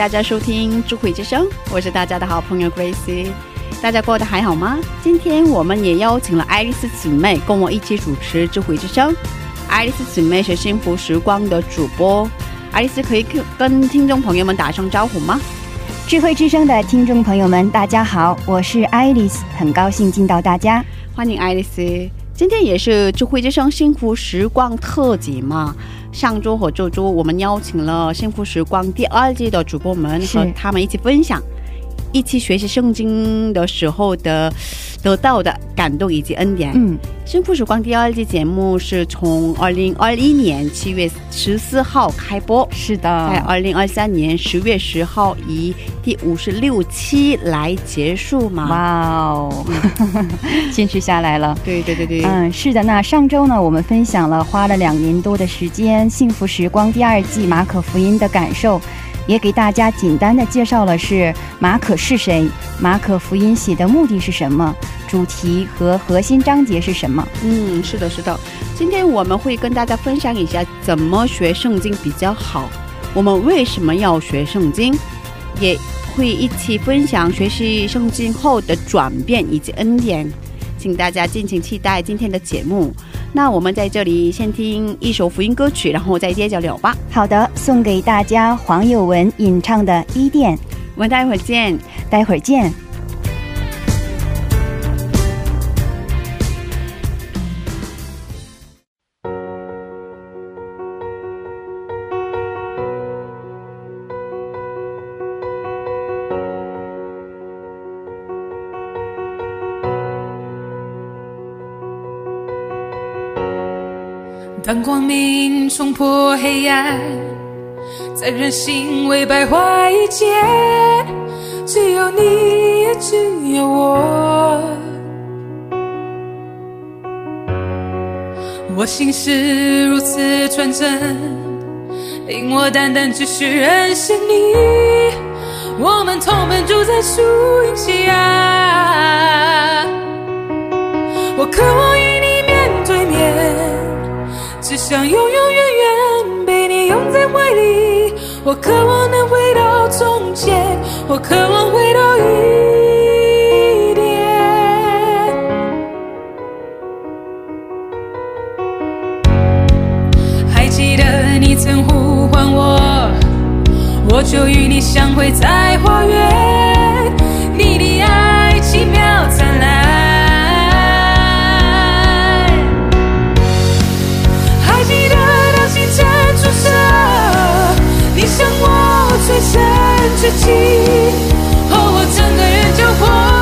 大家收听智慧之声，我是大家的好朋友 Gracie。大家过得还好吗？今天我们也邀请了爱丽丝姊妹跟我一起主持智慧之声。爱丽丝姊妹是幸福时光的主播，爱丽丝可以跟跟听众朋友们打声招呼吗？智慧之声的听众朋友们，大家好，我是爱丽丝，很高兴见到大家。欢迎爱丽丝。今天也是智慧之声幸福时光特辑嘛。上周和这周我们邀请了幸福时光第二季的主播们和他们一起分享，一起学习圣经的时候的得到的感动以及恩典。嗯，幸福时光第二季节目是从二零二一年七月十四号开播，是的在的，二零二三年十月十号以第五十六期来结束嘛。哇哦，坚持下来了。对对对对，嗯，是的。那上周呢，我们分享了花了两年多的时间《幸福时光》第二季马可福音的感受，也给大家简单的介绍了是马可是谁，马可福音写的目的是什么，主题和核心章节是什么。嗯，是的，是的。今天我们会跟大家分享一下怎么学圣经比较好，我们为什么要学圣经，也会一起分享学习圣经后的转变以及恩典。请大家敬请期待今天的节目。那我们在这里先听一首福音歌曲，然后再接着聊吧。好的，送给大家黄友文演唱的《伊甸》，我们待会儿见。待会儿见。当光明冲破黑暗，在人心为败坏一切，只有你，也只有我。我心是如此纯真，令我单单只是认识你。我们同奔住在树荫下，我渴望。只想永永远远被你拥在怀里，我渴望能回到从前，我渴望回到一点。还记得你曾呼唤我，我就与你相会在花园，自己和我整个人交火。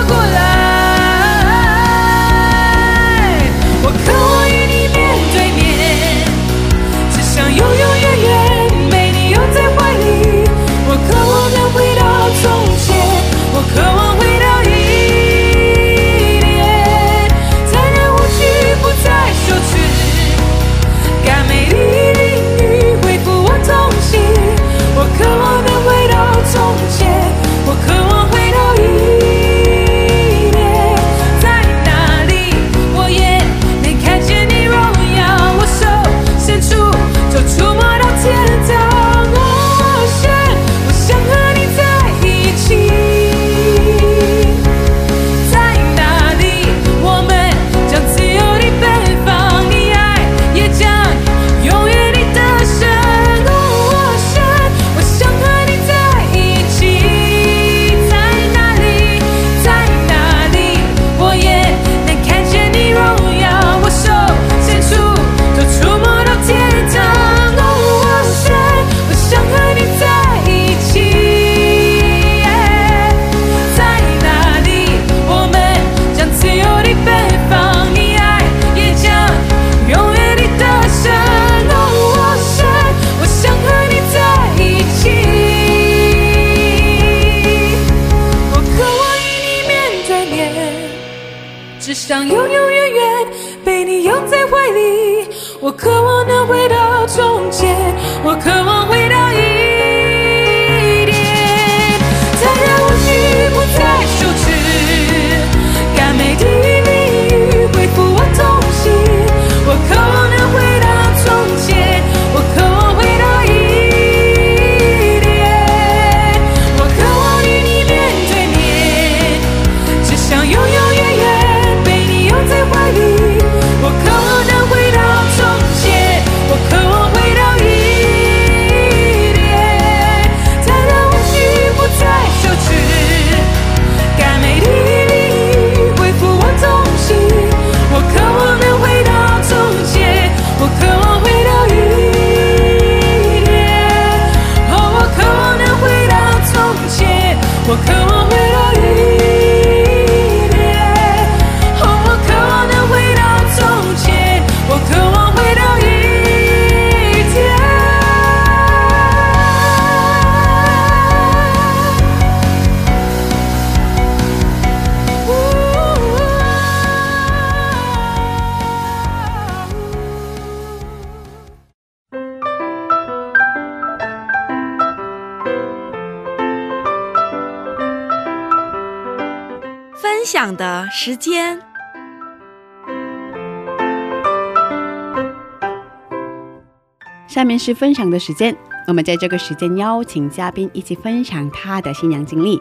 是分享的时间，我们在这个时间邀请嘉宾一起分享他的新娘经历。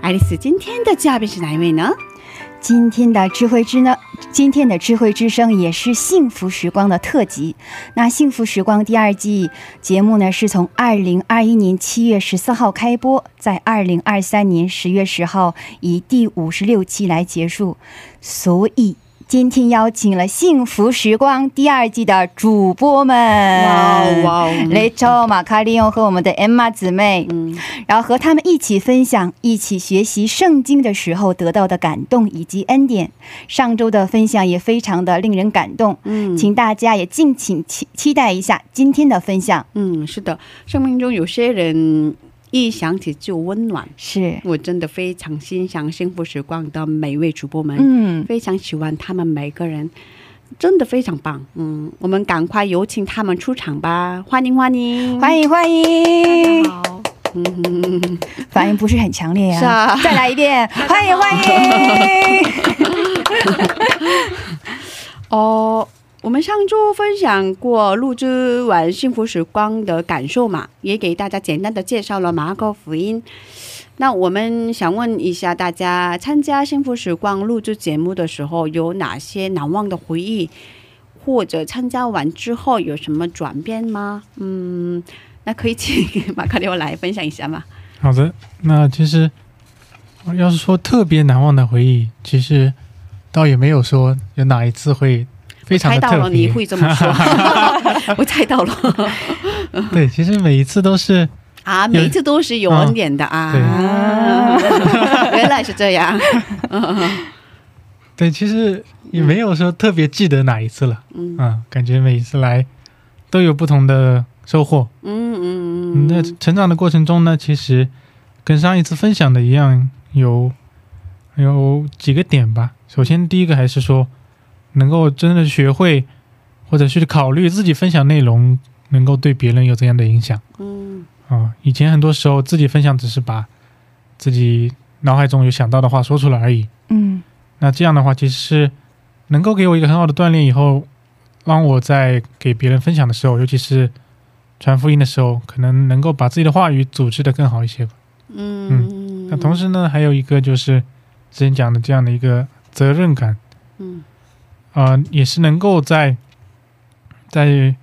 爱丽丝，今天的嘉宾是哪一位呢？今天的智慧之呢，今天的智慧之声也是幸福时光的特辑。那幸福时光第二季节目呢，是从二零二一年七月十四号开播，在二零二三年十月十号以第五十六期来结束。所以今天邀请了幸福时光第二季的主播们，哇哦哇哦雷超、马卡利奥和我们的 Emma 姊妹，嗯，然后和他们一起分享、一起学习圣经的时候得到的感动以及恩典。上周的分享也非常的令人感动，嗯。请大家也敬请期期待一下今天的分享。嗯，是的，生命中有些人一想起就温暖，是，我真的非常欣赏幸福时光的每位主播们，嗯，非常喜欢他们每个人。真的非常棒，嗯，我们赶快有请他们出场吧，欢迎欢迎。欢迎欢迎，好，嗯，反应不是很强烈呀、是啊。再来一遍，欢迎欢迎。哦，我们上周分享过录制完幸福时光的感受嘛，也给大家简单的介绍了马可福音。那我们想问一下大家，参加幸福时光录制节目的时候，有哪些难忘的回忆？或者参加完之后有什么转变吗？嗯，那可以请马克利欧来分享一下吗？好的，那其实要是说特别难忘的回忆，其实倒也没有说有哪一次会非常的猜到了。你会这么说，我猜到了对，其实每一次都是啊，每一次都是有恩典的啊，对 原来是这样，对，其实也没有说特别记得哪一次了。嗯嗯，感觉每一次来都有不同的收获。嗯嗯嗯，嗯，那成长的过程中呢，其实跟上一次分享的一样，有有几个点吧。首先，第一个还是说，能够真的学会，或者去考虑自己分享内容能够对别人有怎样的影响。嗯。啊、以前很多时候自己分享只是把自己脑海中有想到的话说出来而已。嗯。那这样的话，其实是能够给我一个很好的锻炼，以后让我在给别人分享的时候，尤其是传福音的时候，可能能够把自己的话语组织的更好一些。吧。嗯，那同时呢，还有一个就是之前讲的这样的一个责任感，嗯啊、也是能够在在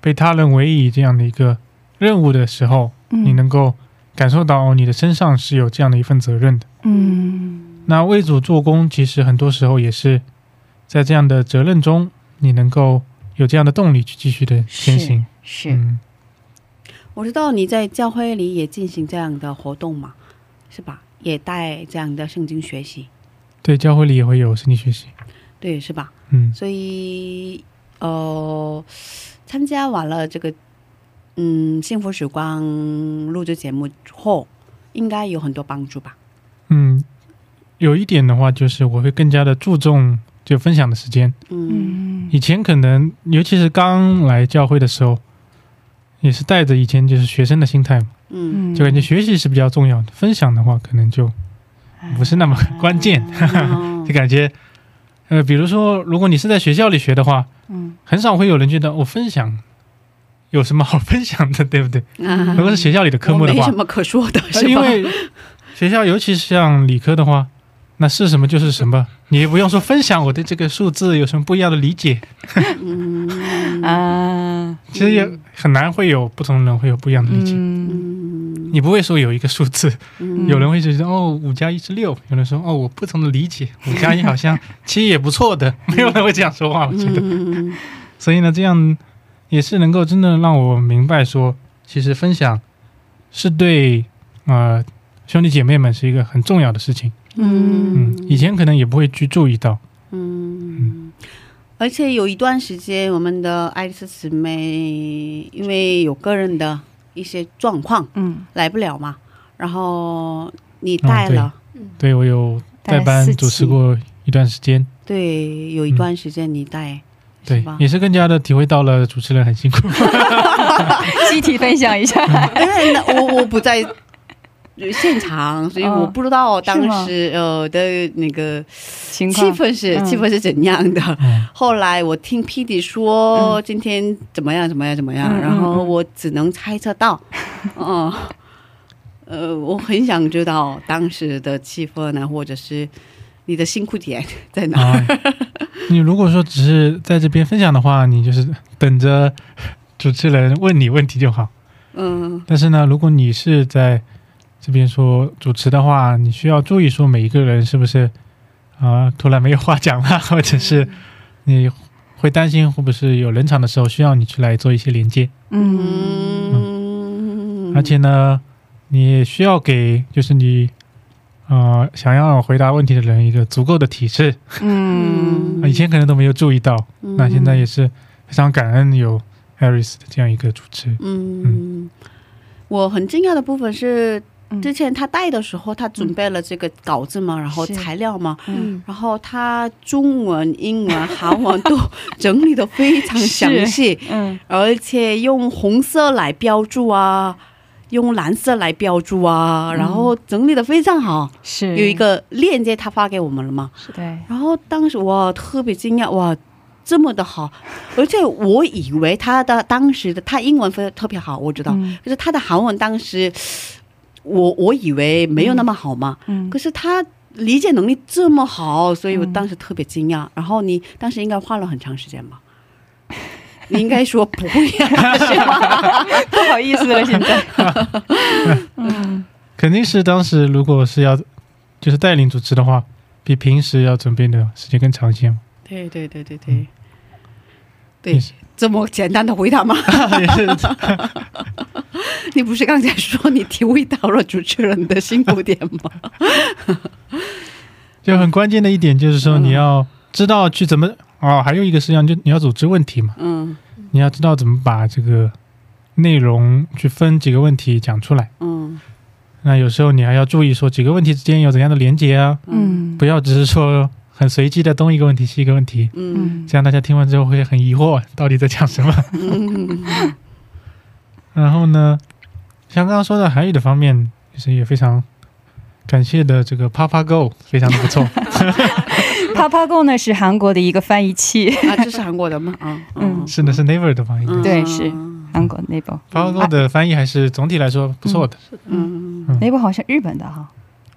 被他人委以这样的一个任务的时候，嗯，你能够感受到你的身上是有这样的一份责任的。嗯那为主做工，其实很多时候也是在这样的责任中，你能够有这样的动力去继续的前行。是嗯，我知道你在教会里也进行这样的活动嘛，是吧？也带这样的圣经学习，对，教会里也会有圣经学习。对，是吧？嗯，所以呃，参加完了这个嗯幸福时光录制节目后，应该有很多帮助吧？嗯，有一点的话，就是我会更加的注重就分享的时间，嗯。嗯以前可能，尤其是刚来教会的时候，也是带着以前就是学生的心态嘛，嗯。就感觉学习是比较重要的，分享的话可能就不是那么关键，哦。就感觉，呃，比如说，如果你是在学校里学的话，嗯很少会有人觉得我、分享有什么好分享的，对不对？啊如果是学校里的科目的话没什，么可说的，呃是吧？因为学校尤其是像理科的话，那是什么就是什么，你也不用说分享我对这个数字有什么不一样的理解，嗯啊，其实也很难会有不同的人会有不一样的理解。嗯嗯你不会说有一个数字，嗯有人会觉得哦五加一是六，有人说哦我不同的理解，五加一好像其实也不错的，没有人会这样说话，我觉得。嗯所以呢，这样也是能够真的让我明白说，其实分享是对呃兄弟姐妹们是一个很重要的事情。嗯，以前可能也不会去注意到。嗯，而且有一段时间，我们的爱丽丝姊妹因为有个人的一些状况嗯，来不了嘛，然后你带了，对我有代带班主持过一段时间，对，有一段时间你带，对，也是更加的体会到了主持人很辛苦。集体分享一下，因为那我我不在现场，所以哦我不知道当时呃的那个情况气氛是、嗯气氛是怎样的。嗯，后来我听 P D 说今天怎么样怎么样怎么样，然后我只能猜测到，嗯，呃，我很想知道当时的气氛呢，或者是你的辛苦点在哪？啊，你如果说只是在这边分享的话，你就是等着主持人问你问题就好。嗯但是呢，如果你是在这边说主持的话，你需要注意说每一个人是不是啊、突然没有话讲了，或者是你会担心会不会是有冷场的时候需要你去来做一些连接，嗯。嗯，而且呢，你也需要给就是你呃想要回答问题的人一个足够的提示。嗯。以前可能都没有注意到，嗯。那现在也是非常感恩有 Harris 的这样一个主持。嗯，我很惊讶的部分是，嗯之前他带的时候，他准备了这个稿子嘛，然后材料嘛，嗯。然后他中文、英文、韩文都整理的非常详细，嗯。而且用红色来标注啊，用蓝色来标注啊，嗯。然后整理的非常好。是。有一个链接，他发给我们了嘛，是对然后当时我特别惊讶，哇，这么的好，而且我以为他的当时的他英文非特别好，我知道，嗯。可是他的韩文当时，我我以为没有那么好嘛，嗯可是他理解能力这么好，所以我嗯当时特别惊讶。然后你当时应该花了很长时间吧？你应该说不会啊，是吗？不好意思了，现在 嗯肯定是当时如果是要就是带领主持的话，比平时要准备的时间更长一些嘛。对对对对对，也对，这么简单的回答吗？你不是刚才说你体会到了主持人的辛苦点吗？就很关键的一点就是说你要知道去怎么哦，还有一个事项就你要组织问题嘛，嗯你要知道怎么把这个内容去分几个问题讲出来。嗯那有时候你还要注意说几个问题之间有怎样的连接啊，嗯不要只是说很随机的东一个问题西一个问题，嗯。嗯这样大家听完之后会很疑惑到底在讲什么。嗯 然后呢，像刚刚说的韩语的方面，其实也非常感谢的这个 Papa Go 非常的不错。Papago 呢是韩国的一个翻译器，啊，这是韩国的吗？啊，嗯。是的，是 Never 的翻译。嗯对是韩国那部 Papa Go 的翻译还是总体来说不错的。嗯，Naver 好像日本的哈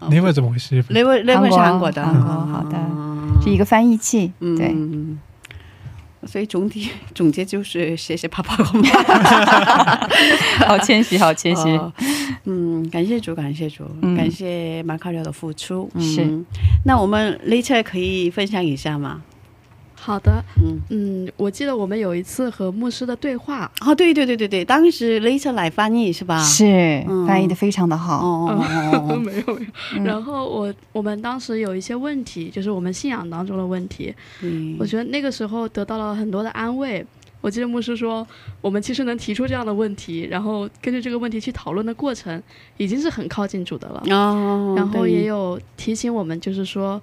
，Never 怎么回事？雷文雷文是韩国的，韩国好的是一个翻译器，嗯对，嗯，所以总体 总结就是谢谢爸爸妈 好谦虚，好谦虚，哦嗯，感谢主，感谢主，嗯。感谢马卡廖的付出。嗯。是，那我们 Later 可以分享一下吗？好的，嗯，嗯，我记得我们有一次和牧师的对话，哦，对对对对对，当时 Later 来翻译是吧？是嗯。翻译的非常的好，哦哦哦哦，没有没有。嗯。然后我我们当时有一些问题，就是我们信仰当中的问题，嗯我觉得那个时候得到了很多的安慰。我记得牧师说，我们其实能提出这样的问题，然后根据这个问题去讨论的过程，已经是很靠近主的了。哦，然后也有提醒我们，就是说，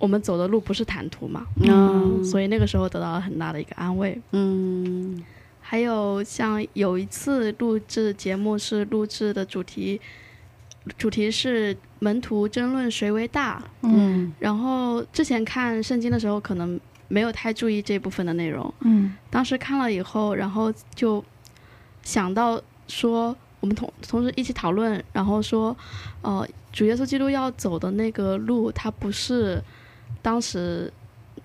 我们走的路不是坦途嘛，嗯所以那个时候得到了很大的一个安慰。嗯还有像有一次录制节目是录制的主题，主题是门徒争论谁为大。嗯然后之前看圣经的时候，可能没有太注意这部分的内容。嗯当时看了以后，然后就想到说，我们同同时一起讨论，然后说，呃，主耶稣基督要走的那个路，它不是当时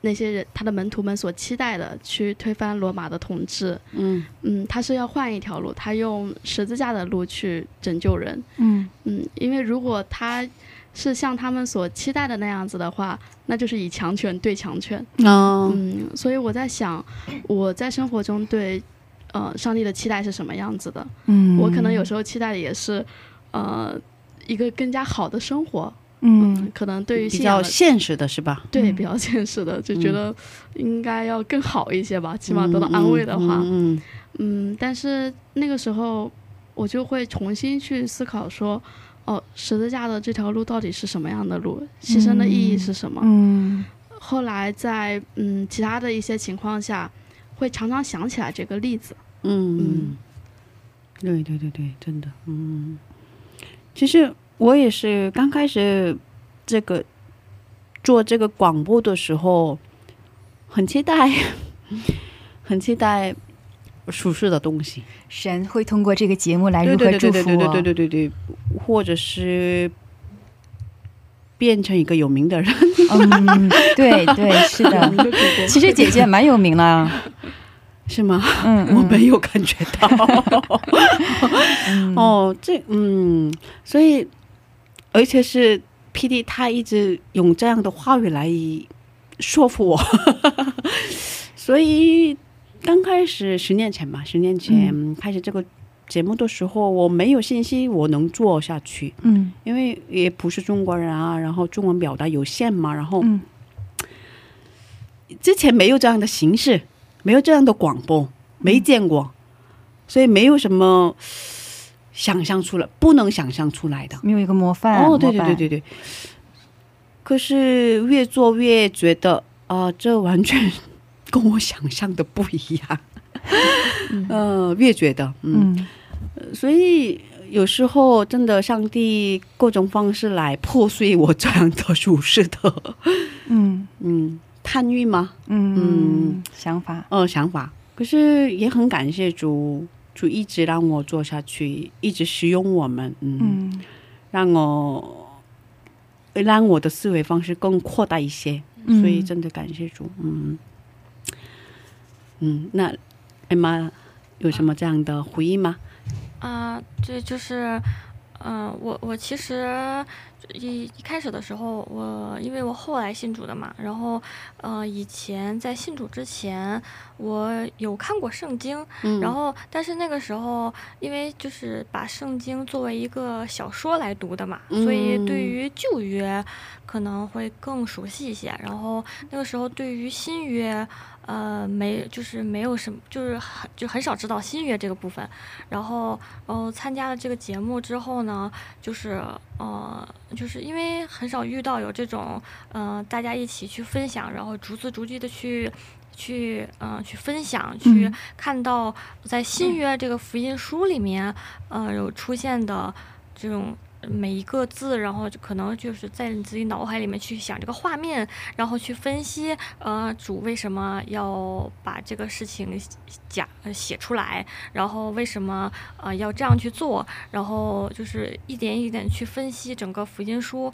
那些人他的门徒们所期待的，去推翻罗马的统治。嗯嗯，他是要换一条路，他用十字架的路去拯救人。嗯嗯，因为如果他是像他们所期待的那样子的话，那就是以强权对强权。哦嗯，所以我在想，我在生活中对呃上帝的期待是什么样子的？嗯，我可能有时候期待的也是呃一个更加好的生活。嗯可能对于比较现实的是吧？嗯对比较现实的，就觉得应该要更好一些吧，起码得到安慰的话。嗯嗯，但是那个时候我就会重新去思考说，哦，十字架的这条路到底是什么样的路？牺牲的意义是什么？嗯后来在嗯其他的一些情况下，会常常想起来这个例子。嗯嗯，对对对对，真的，嗯，其实我也是刚开始这个做这个广播的时候，很期待，很期待属实的东西，神会通过这个节目来如何对对祝福我？对对对对对对对，或者是变成一个有名的人，嗯，对对，是的。其实姐姐蛮有名了，是吗？嗯，我嗯没有感觉到。嗯哦，这嗯，所以而且是 P D 他一直用这样的话语来说服我，所以刚开始十年前吧，十年前、开始这个节目的时候，我没有信心我能做下去，嗯。因为也不是中国人啊，然后中文表达有限嘛，然后嗯。之前没有这样的形式，没有这样的广播，没见过，所以没有什么想象出来，不能想象出来的。没有一个模范哦，对对对对对。可是越做越觉得啊、这完全跟我想象的不一样。嗯 呃，越觉得，嗯，嗯所以有时候真的，上帝各种方式来破碎我这样的舒适的，嗯嗯，贪欲吗？嗯嗯想法呃，想法。可是也很感谢主，主一直让我做下去，一直使用我们，嗯，嗯。让我让我的思维方式更扩大一些，嗯。所以真的感谢主，嗯。嗯，那艾玛有什么这样的回忆吗？啊，对就是，嗯、我我其实一一开始的时候，我因为我后来信主的嘛，然后呃，以前在信主之前，我有看过圣经，嗯然后但是那个时候，因为就是把圣经作为一个小说来读的嘛，所以对嗯于旧约可能会更熟悉一些，然后那个时候对于新约。呃，没，就是没有什么，就是很就很少知道新约这个部分，然后，呃，参加了这个节目之后呢，就是呃，就是因为很少遇到有这种，呃，大家一起去分享，然后逐字逐句的去。去，呃，去分享，去嗯看到在新约这个福音书里面，呃，有出现的这种每一个字，然后就可能就是在你自己脑海里面去想这个画面，然后去分析，呃，主为什么要把这个事情讲写出来，然后为什么呃要这样去做，然后就是一点一点去分析整个福音书，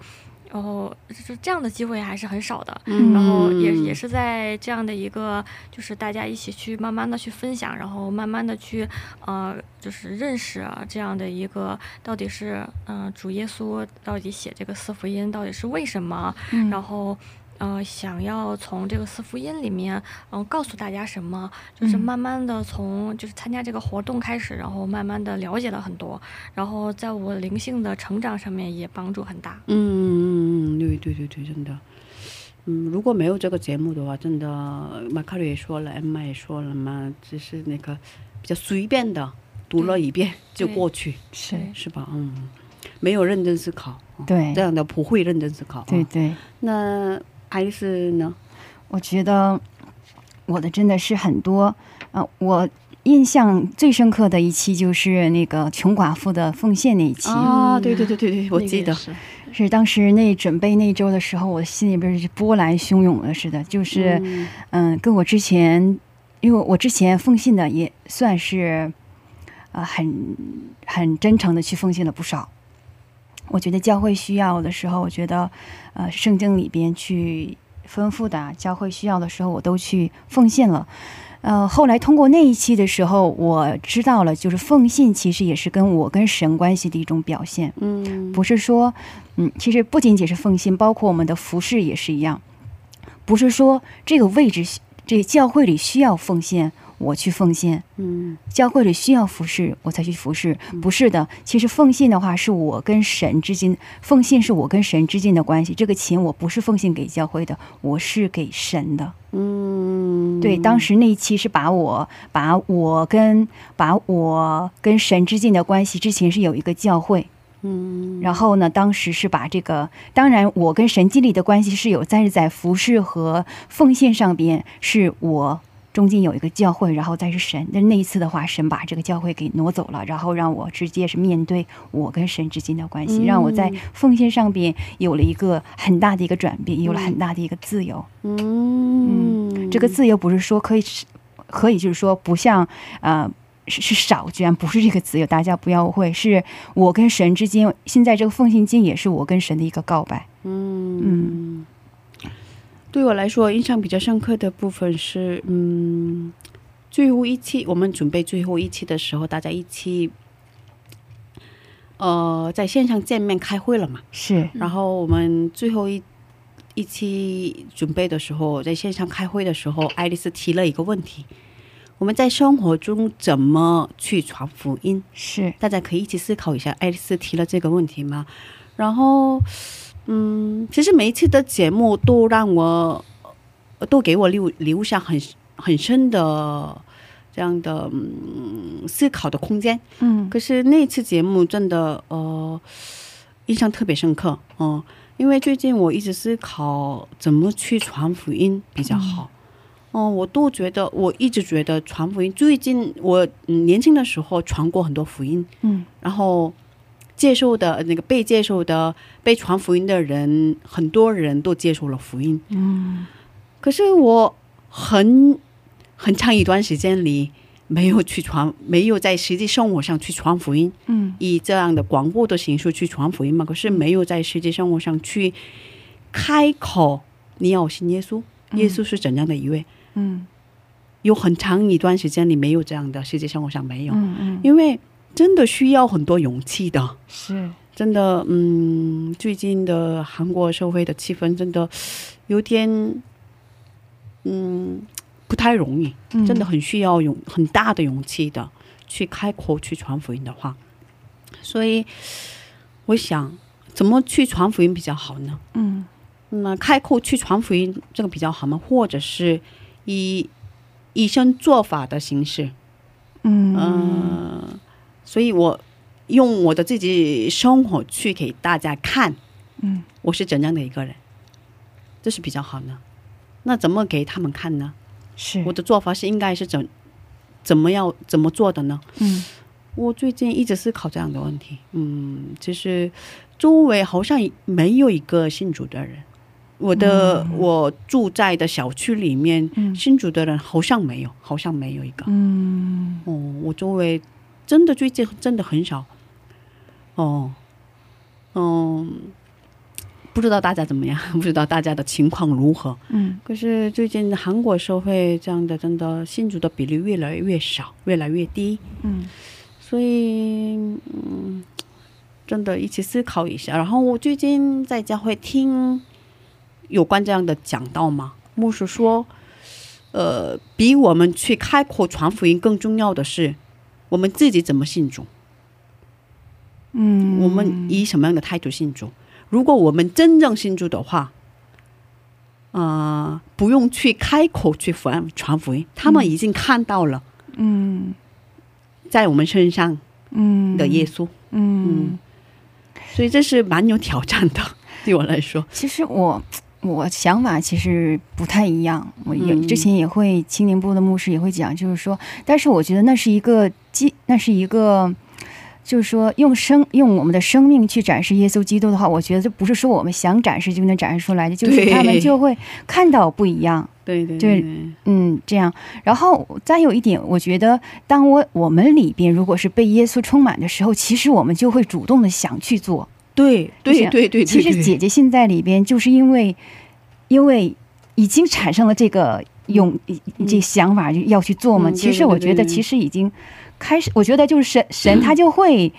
然后就这样的机会还是很少的。嗯然后也也是在这样的一个，就是大家一起去慢慢的去分享，然后慢慢的去呃，就是认识啊这样的一个到底是嗯、呃主耶稣到底写这个四福音到底是为什么，嗯然后。呃，想要从这个四福音里面，嗯、告诉大家什么，就是嗯慢慢的从就是参加这个活动开始，然后慢慢的了解了很多，然后在我灵性的成长上面也帮助很大。嗯嗯嗯，对对对对，真的。嗯，如果没有这个节目的话，真的马卡瑞也说了，艾玛也说了嘛，只是那个比较随便的读了一遍 就过去，是是吧？嗯，没有认真思考，对这样的不会认真思考。对对那爱丽丝呢？我觉得我的真的是很多啊、我印象最深刻的一期就是那个穷寡妇的奉献那一期，啊，对对对对对，我记得，也是是当时那准备那周的时候，我心里边是波澜汹涌的似的，就是嗯嗯，跟我之前，因为我之前奉献的也算是，呃，很很真诚的去奉献了不少。我觉得教会需要的时候，我觉得，呃，圣经里边去吩咐的，教会需要的时候，我都去奉献了。呃，后来通过那一期的时候，我知道了，就是奉献其实也是跟我跟神关系的一种表现。嗯，不是说，嗯，其实不仅仅是奉献，包括我们的服饰也是一样，不是说这个位置，这教会里需要奉献，我去奉献；嗯教会里需要服侍，我才去服侍。不是的，其实奉献的话，是我跟神之间，奉献是我跟神之间的关系。这个钱我不是奉献给教会的，我是给神的。嗯，对，当时那一期是把我把我跟把我跟神之间的关系，之前是有一个教会。嗯然后呢，当时是把这个，当然我跟神经历的关系是有，但是在服饰和奉献上边，是我中间有一个教会，然后再是神。但那一次的话，神把这个教会给挪走了，然后让我直接是面对我跟神之间的关系，嗯让我在奉献上边有了一个很大的一个转变，有了很大的一个自由。嗯，这个自由不是说可以，可以就是说不像呃是是少，居然不是这个自由，大家不要误会，是我跟神之间，现在这个奉献金也是我跟神的一个告白。嗯，对我来说印象比较深刻的部分是，嗯，最后一期我们准备最后一期的时候，大家一起，呃，在线上见面开会了嘛。是，然后我们最后一一期准备的时候，在线上开会的时候，爱丽丝提了一个问题：我们在生活中怎么去传福音？是，大家可以一起思考一下，爱丽丝提了这个问题吗？然后，嗯，其实每一次的节目都让我，呃都给我留留下很很深的这样的嗯思考的空间。嗯可是那次节目真的呃印象特别深刻，嗯、因为最近我一直思考怎么去传福音比较好。嗯、我都觉得，我一直觉得传福音。最近我、嗯、年轻的时候传过很多福音，嗯然后接受的那个被接受的被传福音的人，很多人都接受了福音。嗯。可是我很很长一段时间里没有去传，没有在实际生活上去传福音，嗯。以这样的广播的形式去传福音嘛。可是没有在实际生活上去开口，你要信耶稣，耶稣是怎样的一位？嗯。有很长一段时间里没有这样的，实际生活上没有，嗯嗯，因为真的需要很多勇气的。是，真的，嗯，最近的韩国社会的气氛真的有点，嗯，不太容易，嗯真的很需要勇很大的勇气的去开口去传福音的话，所以我想怎么去传福音比较好呢？嗯那开口去传福音这个比较好吗？或者是以以身作法的形式？嗯嗯，所以我用我的自己生活去给大家看，嗯我是怎样的一个人，这是比较好呢。那怎么给他们看呢？是，我的做法是应该是怎怎么样怎么做的呢？嗯我最近一直思考这样的问题。嗯，就是周围好像没有一个信主的人，我的、我住在的小区里面，嗯信主的人好像没有，好像没有一个。嗯哦，我周围真的最近真的很少。哦，嗯，不知道大家怎么样，不知道大家的情况如何。嗯可是最近韩国社会这样的真的信主的比例越来越少，越来越低，嗯所以嗯，真的一起思考一下。然后我最近在家会听有关这样的讲道嘛，牧师说，呃，比我们去开口传福音更重要的是，我们自己怎么信主，嗯，我们以什么样的态度信主。如果我们真正信主的话，呃，不用去开口去传传福音，他们已经看到了嗯。在我们身上嗯。的耶稣，嗯。所以这是蛮有挑战的，对我来说。其实我我想法其实不太一样，我也、嗯。之前也会青年部的牧师也会讲，就是说，但是我觉得那是一个基，那是一个。就是说，用生用我们的生命去展示耶稣基督的话，我觉得这不是说我们想展示就能展示出来的，就是他们就会看到不一样。对对对嗯，这样，然后再有一点，我觉得，当我我们里边如果是被耶稣充满的时候，其实我们就会主动的想去做。对对是对对，其实姐姐现在里边，就是因为因为已经产生了这个勇这想法，就要去做嘛。嗯其实我觉得，其实已经开始，我觉得就是神神他就会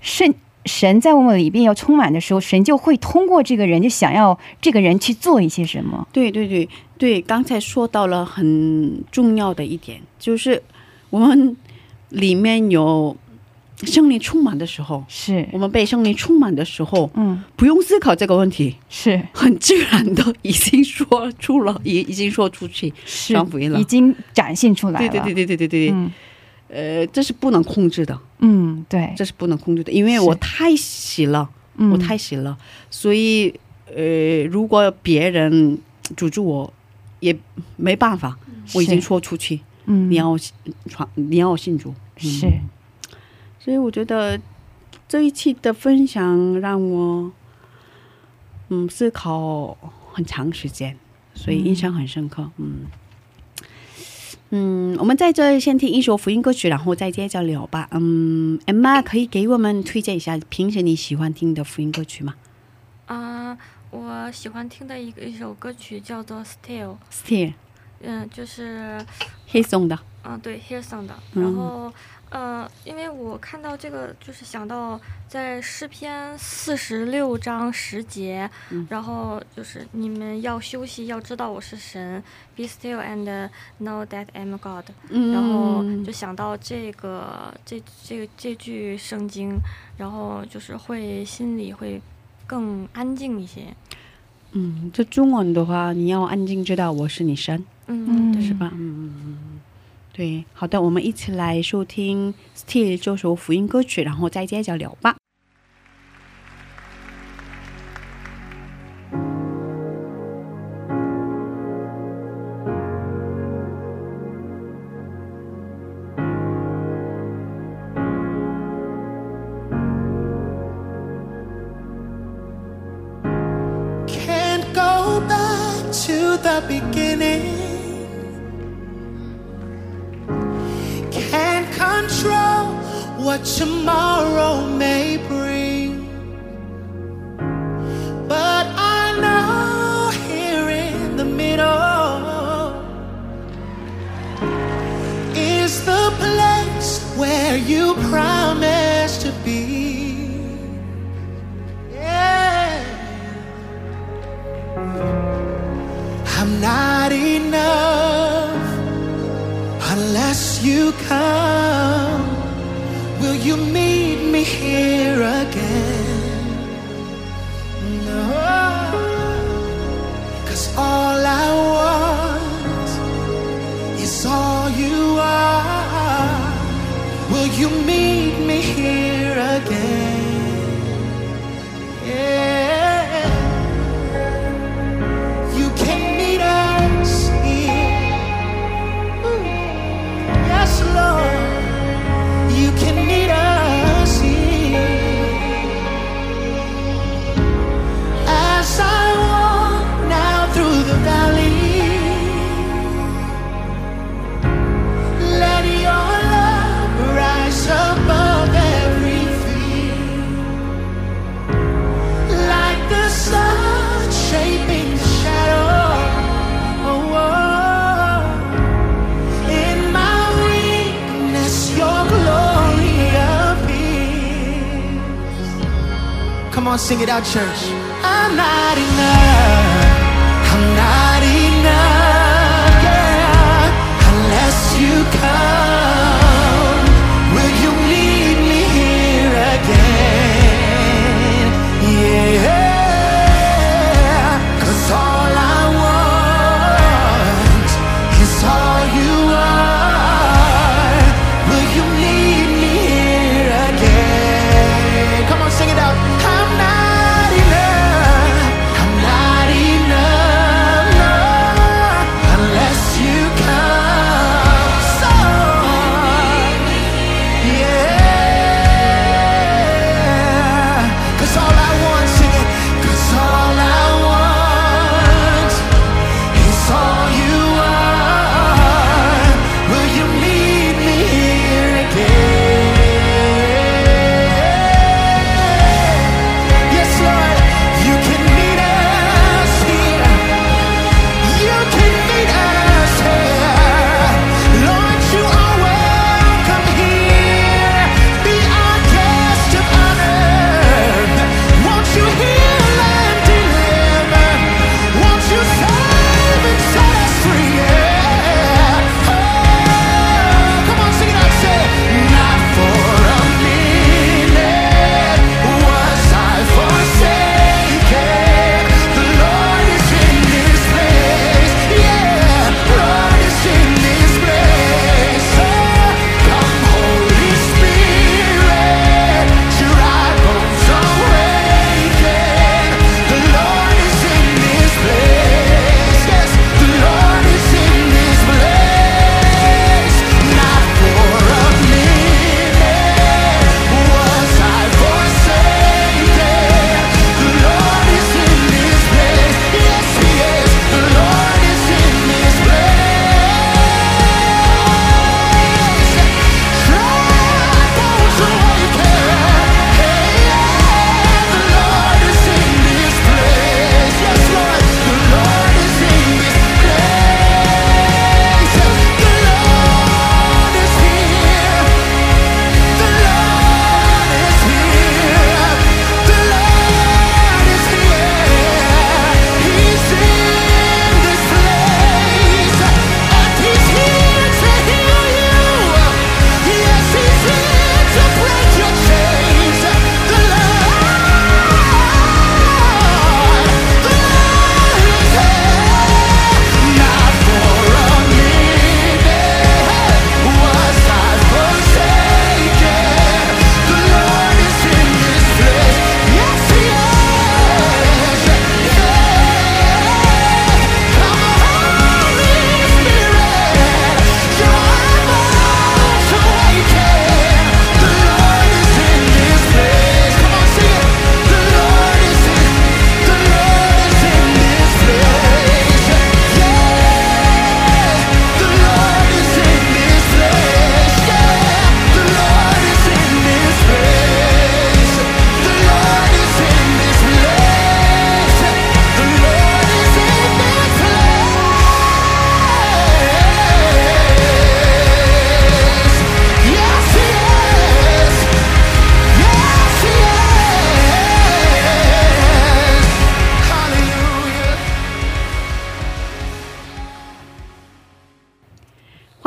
神。神在我们里边要充满的时候，神就会通过这个人，就想要这个人去做一些什么。对对对对，刚才说到了很重要的一点，就是我们里面有圣灵充满的时候，是我，们被圣灵充满的时候，嗯，不用思考这个问题，是很自然的已经说出了，已已经说出去。是福音了已经展现出来了。对对对对对对对，嗯呃，这是不能控制的，嗯，对，这是不能控制的，因为我太喜了，嗯。我太喜了，所以呃，如果别人阻止我，也没办法，我已经说出去，嗯，你要传，你要信主，嗯。是。所以我觉得这一期的分享让我嗯思考很长时间，所以印象很深刻。嗯嗯，我们在这先听一首福音歌曲，然后再接着聊吧。嗯，Emma 可以给我们推荐一下平时你喜欢听的福音歌曲吗啊、我喜欢听的一个一首歌曲叫做《Still》，？Still 嗯，就是黑松的，嗯，对 Hillsong 的。嗯然后，呃，因为我看到这个，就是想到在诗篇四十六章十节，嗯然后就是你们要休息，要知道我是神，Be still and know that I'm God。嗯然后就想到这个这这个这句圣经，然后就是会心里会更安静一些。嗯，这中文的话，你要安静知道我是你神。嗯，对，是吧？嗯嗯嗯，对，好的，我们一起来收听《Still》这首福音歌曲，然后再接着聊吧。Can't go back to the beginning. Control what tomorrow may bring. But I know here in the middle is the place where you promised to be. Yeah. I'm not enough unless you come. Will you meet me here again? On, sing it out, church. I'm not enough.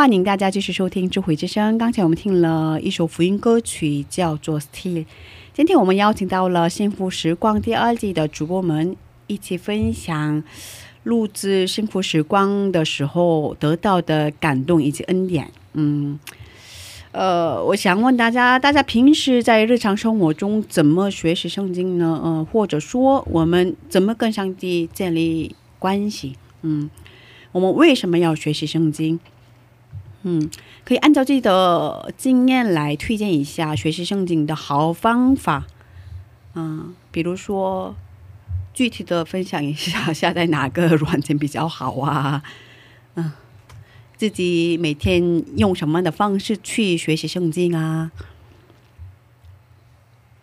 欢迎大家继续收听《智慧之声》。刚才我们听了一首福音歌曲，叫做《Still》。今天我们邀请到了《幸福时光》第二季的主播们，一起分享录制《幸福时光》的时候得到的感动以及恩典。嗯，呃，我想问大家，大家平时在日常生活中怎么学习圣经呢？呃，或者说我们怎么跟上帝建立关系？嗯，我们为什么要学习圣经？嗯，可以按照自己的经验来推荐一下学习圣经的好方法。嗯，比如说具体的分享一下下载哪个软件比较好啊？嗯，自己每天用什么的方式去学习圣经啊？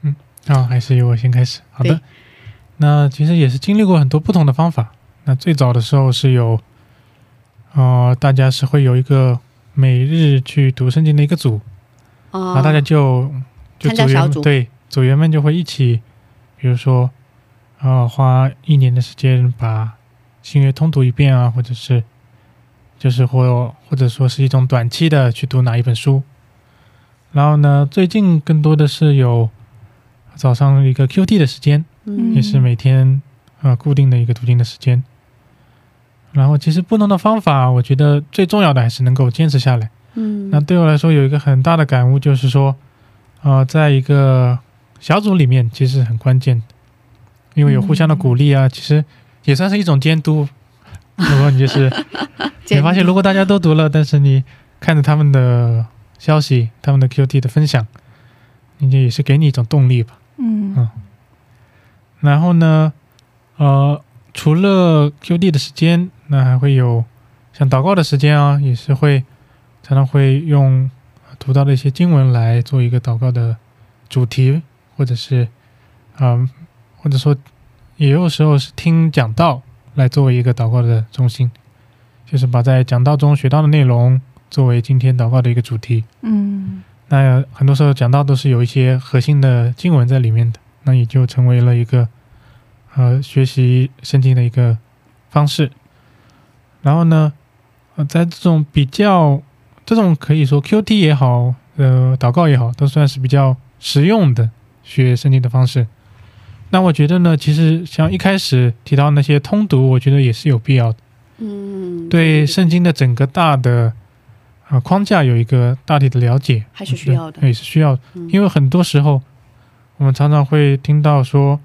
嗯好，还是由我先开始。好的，那其实也是经历过很多不同的方法。那最早的时候是有，呃，大家是会有一个每日去读圣经的一个组，然啊后大家就就组员对组员们就会一起，比如说，呃，花一年的时间把新约通读一遍啊，或者是就是或或者说是一种短期的去读哪一本书。然后呢，最近更多的是有早上一个 QT 的时间，嗯也是每天呃固定的一个读经的时间。然后其实不同的方法，我觉得最重要的还是能够坚持下来。嗯那对我来说有一个很大的感悟，就是说，呃，在一个小组里面其实很关键的，因为有互相的鼓励啊，其实也算是一种监督。如果你就是 你发现，如果大家都读了，但是你看着他们的消息、他们的 QT 的分享，你这也是给你一种动力吧。嗯嗯然后呢，呃，除了 QD 的时间，那还会有像祷告的时间啊，也是会常常会用读到的一些经文来做一个祷告的主题，或者是嗯、或者说也有时候是听讲道来作为一个祷告的中心，就是把在讲道中学到的内容作为今天祷告的一个主题。嗯那很多时候讲道都是有一些核心的经文在里面的，那也就成为了一个呃学习圣经的一个方式。然后呢，呃，在这种比较这种可以说 QT 也好，呃，祷告也好，都算是比较实用的学圣经的方式。那我觉得呢，其实像一开始提到那些通读，我觉得也是有必要的。嗯对圣经的整个大的呃框架有一个大体的了解，还是需要的，也是需要的。嗯因为很多时候我们常常会听到说，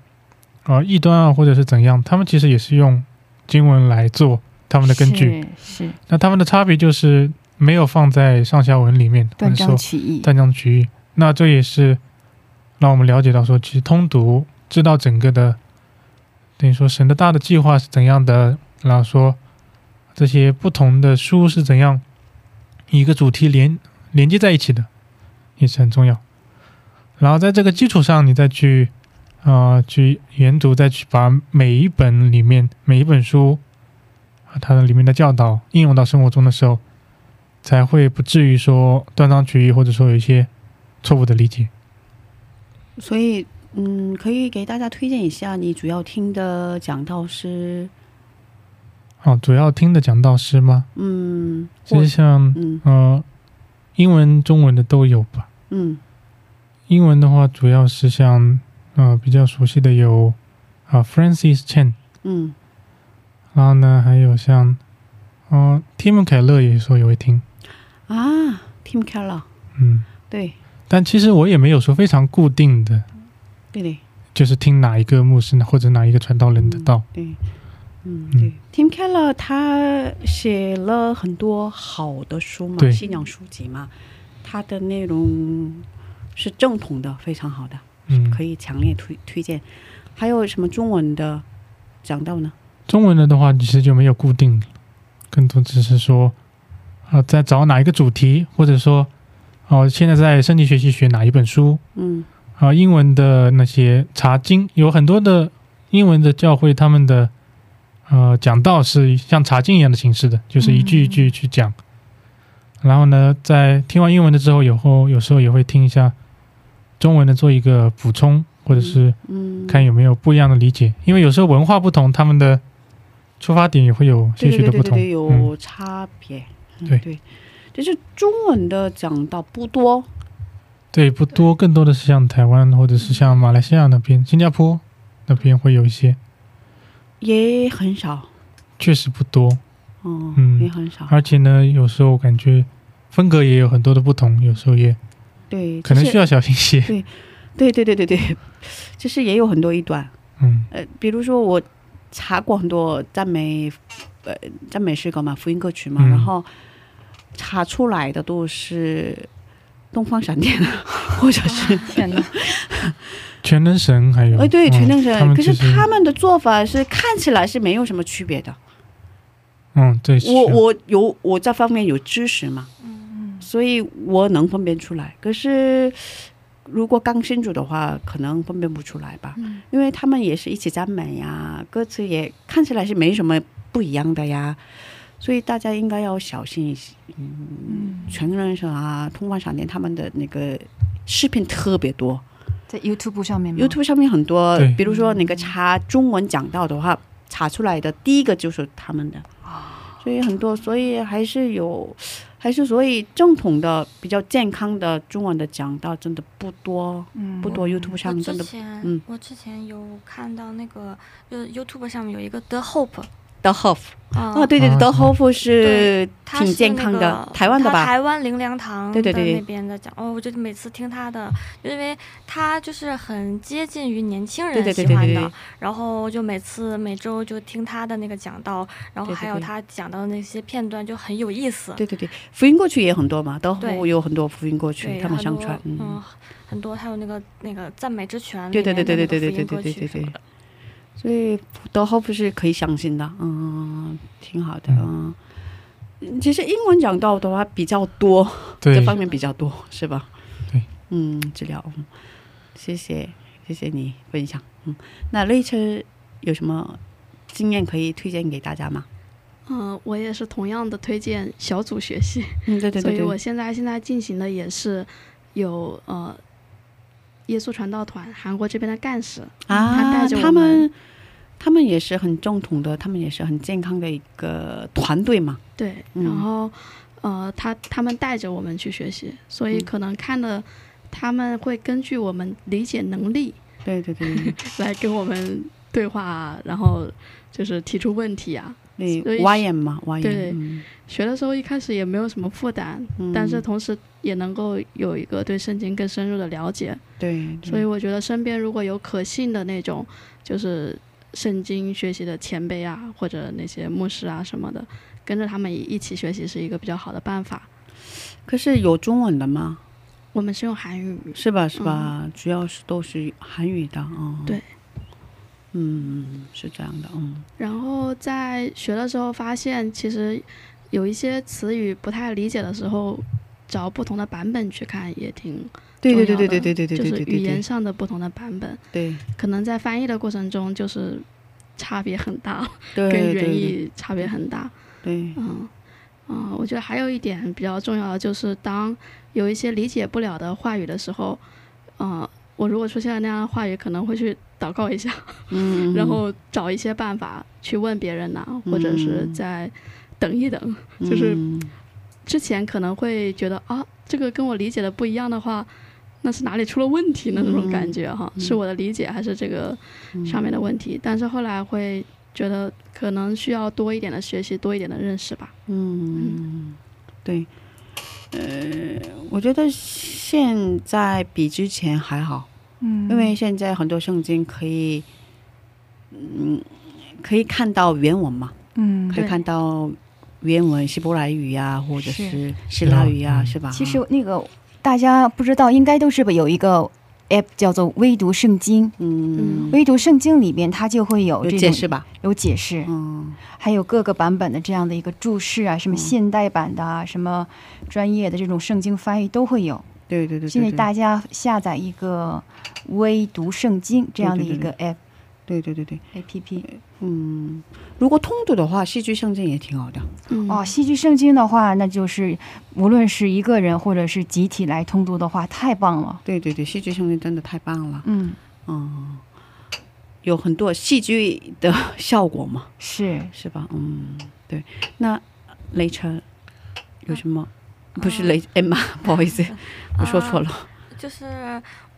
啊、异端啊，或者是怎样，他们其实也是用经文来做他们的根据。是是那他们的差别就是没有放在上下文里面，或断章取义，断章取义。那这也是让我们了解到说，其实通读知道整个的，等于说神的大的计划是怎样的，然后说这些不同的书是怎样一个主题连连接在一起的，也是很重要。然后在这个基础上，你再去啊、呃去研读，再去把每一本里面每一本书啊它的里面的教导应用到生活中的时候，才会不至于说断章取义，或者说有一些错误的理解。所以，嗯，可以给大家推荐一下你主要听的讲道师，哦，主要听的讲道师吗？嗯，其实像嗯呃，英文、中文的都有吧。嗯英文的话，主要是像呃比较熟悉的有啊、Francis Chan，嗯然后呢还有像呃 Tim 凯勒也说也会听，啊，Tim Keller，嗯，对。但其实我也没有说非常固定的，对。的就是听哪一个牧师或者哪一个传道人的道。对，嗯嗯。对，Tim Keller 他写了很多好的书嘛，对。信仰书籍嘛，他的内容是正统的，非常好的，嗯，可以强烈推推荐。还有什么中文的讲道呢？中文的的话，其实就没有固定，更多只是说，啊、在找哪一个主题，或者说，哦、现在在圣经学习学哪一本书嗯。啊、英文的那些查经，有很多的英文的教会，他们的呃讲道是像查经一样的形式的，就是一句一句去讲。然后呢，在听完英文的之后，有后有时候也会听一下中文的，做一个补充，或者是嗯，看有没有不一样的理解，因为有时候文化不同，他们的出发点也会有些对对许的不同。对对对，嗯，有差别。嗯对对，就是中文的讲到不多，对，不多，更多的是像台湾或者是像马来西亚那边、新加坡那边会有一些，也很少，确实不多。哦，嗯也很少。而且呢，有时候感觉风格也有很多的不同，有时候也对，可能需要小心些。对对对对对，就是也有很多一段。嗯呃，比如说我查过很多赞美，呃，赞美诗歌嘛，福音歌曲嘛，嗯然后查出来的都是东方闪电，或者是天哪，全能神还有，哎对全能嗯神，可是他们的做法是看起来是没有什么区别的。嗯，对，我我有我这方面有知识嘛，嗯所以我能分辨出来。可是如果刚信主的话，可能分辨不出来吧，嗯。因为他们也是一起赞美呀，歌词也看起来是没什么不一样的呀，所以大家应该要小心一些。嗯，全人神啊，通关闪电他们的那个视频特别多。在 YouTube 上面，YouTube 上面很多，比如说那个查中文讲到的话，查出来的第一个就是他们的，所以很多，所以还是有，还是所以正统的比较健康的中文的讲道真的不多，嗯不多 YouTube 我上真的嗯。我之前有看到那个，就是 YouTube 上面有一个 The Hope，的 Hof 啊、哦，对对对，啊的 Hof 是挺健康的那个，台湾的吧？台湾灵粮堂的对对对对那边的讲，哦，我就每次听他的，因为他就是很接近于年轻人喜欢的，对对对对，然后就每次每周就听他的那个讲道，然后还有他讲到的那些片段就很有意思。对对对，福音过去也很多嘛，德对后有很多福音过去，他们很多上传，嗯，嗯，很多还有那个那个赞美之泉对对对对对对对对对对对。所以德后不是可以相信的，嗯，挺好的，嗯。其实英文讲到的话比较多，这方面比较多，是吧？对，嗯，治疗，嗯谢谢，谢谢你分享，嗯。那雷车有什么经验可以推荐给大家吗？嗯、我也是同样的推荐小组学习，嗯，对对所对所，以我现在现在进行的也是有呃耶稣传道团韩国这边的干事啊，他啊，带着我他们他们也是很正统的，他们也是很健康的一个团队嘛。对，嗯然后呃他他们带着我们去学习，所以嗯可能看的他们会根据我们理解能力对对对对 来跟我们对话，然后就是提出问题啊。对，所以挖眼嘛，挖眼。对嗯学的时候一开始也没有什么负担，嗯但是同时也能够有一个对圣经更深入的了解。对，对所以我觉得身边如果有可信的那种，就是圣经学习的前辈啊，或者那些牧师啊什么的，跟着他们一起学习是一个比较好的办法。可是有中文的吗？我们是用韩语，是吧？是吧？主要是都是韩语的啊。嗯对。嗯，是这样的。嗯然后在学的时候发现，其实有一些词语不太理解的时候，找不同的版本去看也挺对对重要的对对对对对对对对就是语言上的不同的版本，对可能在翻译的过程中就是差别很大，对跟原意差别很大。对嗯，嗯，我觉得还有一点比较重要的就是，当有一些理解不了的话语的时候，嗯，我如果出现了那样的话语，可能会去祷告一下，嗯，然后找一些办法去问别人呐、或者是嗯再等一等。就是嗯之前可能会觉得啊，这个跟我理解的不一样的话，那是哪里出了问题呢？那种感觉哈，嗯。是我的理解还是这个上面的问题？但是后来会觉得可能需要多一点的学习，多一点的认识吧。嗯，对，呃，我觉得现在比之前还好，嗯。因为现在很多圣经可以，嗯，可以看到原文嘛，嗯可以看到原文希伯来语呀、或者是。是希腊语呀、嗯。是吧？其实那个大家不知道，应该都是有一个 app 叫做微读圣经。嗯，微读圣经里边，它就会有有这种解释吧？有解释，嗯。还有各个版本的这样的一个注释啊，什么嗯。现代版的啊，什么专业的这种圣经翻译都会有。对对对对对。建议大家下载一个微读圣经这样的一个 app 对对对对对，A P P。嗯，如果通读的话，戏剧圣经也挺好的。嗯，哦，戏剧圣经的话，那就是无论是一个人或者是集体来通读的话，太棒了。对对对，戏剧圣经真的太棒了。嗯，嗯，有很多戏剧的效果嘛，是是吧？嗯，对。那雷晨有什么不是雷 Emma，不好意思，我说错了。就是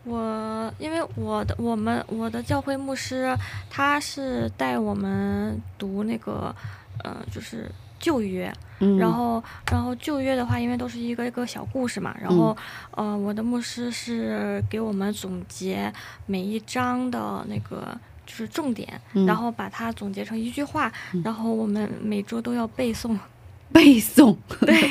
我，因为我的我们我的教会牧师他是带我们读那个呃，就是旧约，嗯，然后然后旧约的话，因为都是一个一个小故事嘛，然后呃，我的牧师是给我们总结每一章的那个。就是重点，嗯然后把它总结成一句话，然后我们每周都要背诵，背诵。对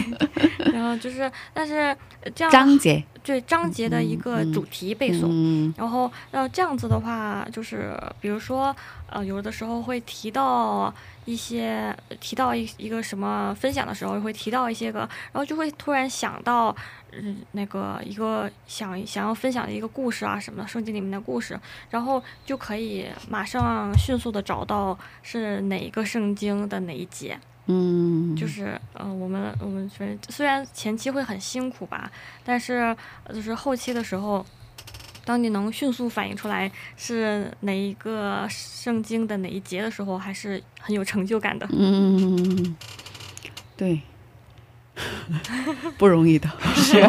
然后就是，但是这样章节。对章节的一个主题背诵，嗯然后呃这样子的话，就是比如说呃有的时候会提到一些提到一一个什么分享的时候会提到一些个，然后就会突然想到嗯那个一个想想要分享的一个故事啊什么的，圣经里面的故事，然后就可以马上迅速的找到是哪一个圣经的哪一节。嗯，就是呃，我们我们虽然虽然前期会很辛苦吧，但是呃就是后期的时候，当你能迅速反应出来是哪一个圣经的哪一节的时候，还是很有成就感的。嗯，对，不容易的，是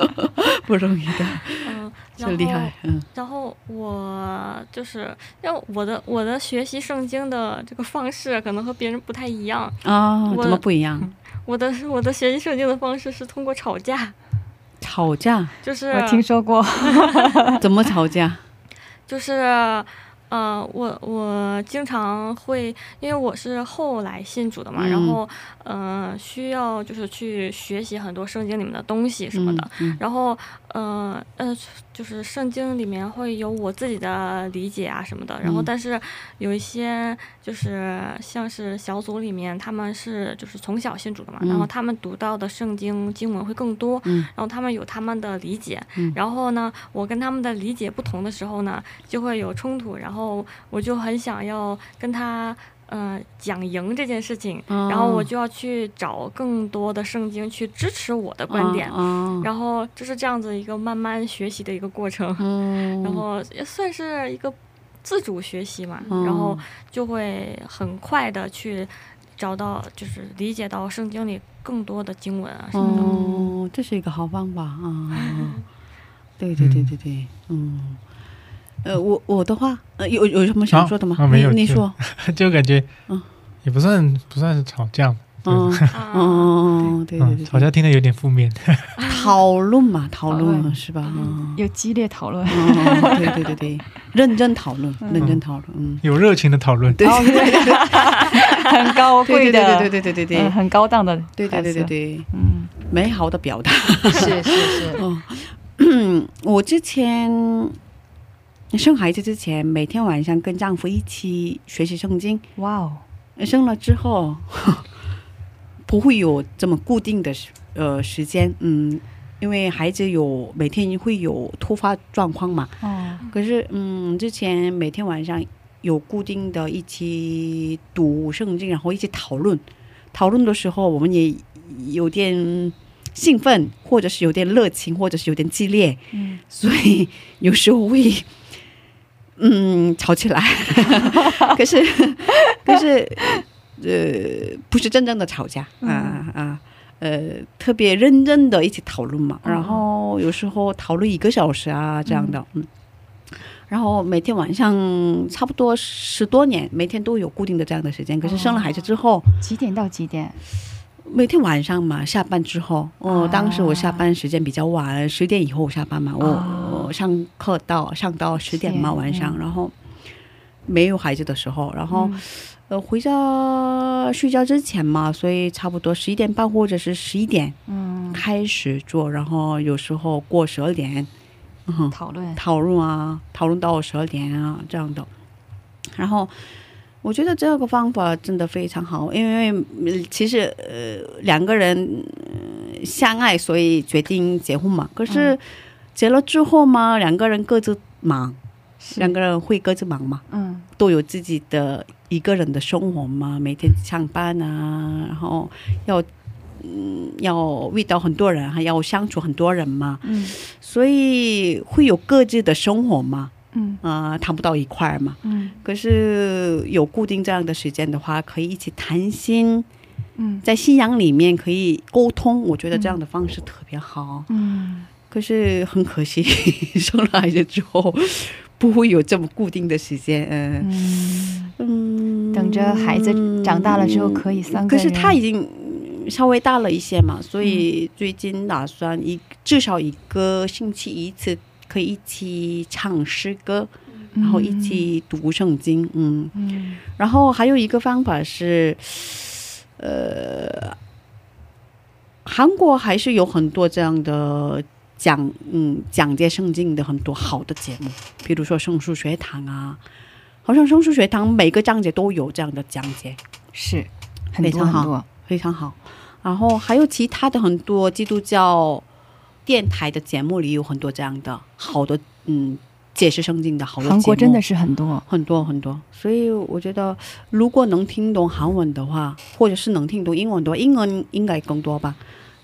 不容易的，嗯，然后厉害，嗯然后我就是，因为我的我的学习圣经的这个方式可能和别人不太一样，啊，我怎么不一样？我的我的学习圣经的方式是通过吵架，吵架就是我听说过，怎么吵架？就是，呃，我我经常会，因为我是后来信主的嘛，嗯。然后，呃，需要就是去学习很多圣经里面的东西什么的，嗯。然后，呃呃，就是圣经里面会有我自己的理解啊什么的，然后嗯。但是有一些就是像是小组里面他们是就是从小信主的嘛，然后嗯。他们读到的圣经经文会更多，嗯。然后他们有他们的理解，嗯。然后呢，我跟他们的理解不同的时候呢，就会有冲突，然后我就很想要跟他。呃，讲赢这件事情，哦然后我就要去找更多的圣经去支持我的观点，啊，然后就是这样子一个慢慢学习的一个过程，嗯，然后也算是一个自主学习嘛，嗯然后就会很快的去找到，就是理解到圣经里更多的经文啊什么的。哦，这是一个好方法啊！对对对对对，嗯，呃，我我的话，呃，有有什么想说的吗？啊啊没有你你说，就感觉嗯也不算不算是吵架嘛，嗯啊嗯，对对嗯，对，吵架听得有点负面。讨论嘛，讨讨论论是吧？嗯，有激烈讨论。哦对对对对，认真讨论，认真讨论，嗯，有热情的讨论，对哦对对对很高对贵的，对对对对对对嗯很高档的，对对对对，对，嗯，美好的表达。是是是，嗯 我之前生孩子之前，每天晚上跟丈夫一起学习圣经。哇哦，生了之后，不会有这么固定的时呃时间，嗯，因为孩子有每天会有突发状况嘛。哦，可是，嗯，之前每天晚上有固定的一起读圣经，然后一起讨论。讨论的时候，我们也有点兴奋，或者是有点热情，或者是有点激烈，嗯，所以有时候会嗯吵起来。可是，可是，呃，不是真正的吵架啊啊。呃，特别认真的一起讨论嘛，然后有时候讨论一个小时啊，这样的，嗯，然后每天晚上差不多十多年，每天都有固定的这样的时间。可是生了孩子之后，几点到几点？每天晚上嘛，下班之后，哦，啊。当时我下班时间比较晚，十点以后下班嘛，我、上课到上到十点嘛，晚上，嗯然后没有孩子的时候，然后、嗯。呃回家睡觉之前嘛，所以差不多十一点半或者是十一点嗯，开始做，然后有时候过十二点，嗯，讨论，讨论啊，讨论到十二点啊这样的。然后我觉得这个方法真的非常好，因为呃其实呃两个人、呃相爱，所以决定结婚嘛。可是嗯结了之后嘛，两个人各自忙，两个人会各自忙嘛，嗯都有自己的一个人的生活嘛，每天上班啊，然后要。嗯，要遇到很多人，还要相处很多人嘛，嗯所以会有各自的生活嘛，嗯啊、谈不到一块儿嘛。嗯可是有固定这样的时间的话，可以一起谈心，嗯在信仰里面可以沟通，我觉得这样的方式特别好。嗯可是很可惜，生了孩子之后不会有这么固定的时间。嗯嗯，嗯，等着孩子长大了之后可以三个可。是他已经嗯稍微大了一些嘛，所以最近打算一至少一个星期一次可以一起唱诗歌，然后一起读圣经。嗯，嗯然后还有一个方法是，呃，韩国还是有很多这样的讲嗯讲解圣经的很多好的节目，比如说圣书学堂啊，好像圣书学堂每个章节都有这样的讲解，是很非常好多很多。非常好。然后还有其他的很多基督教电台的节目里有很多这样的好的嗯解释圣经的好的节目，韩国真的是很多。很多很多，所以我觉得如果能听懂韩文的话，或者是能听懂英文的话，英文应该更多吧，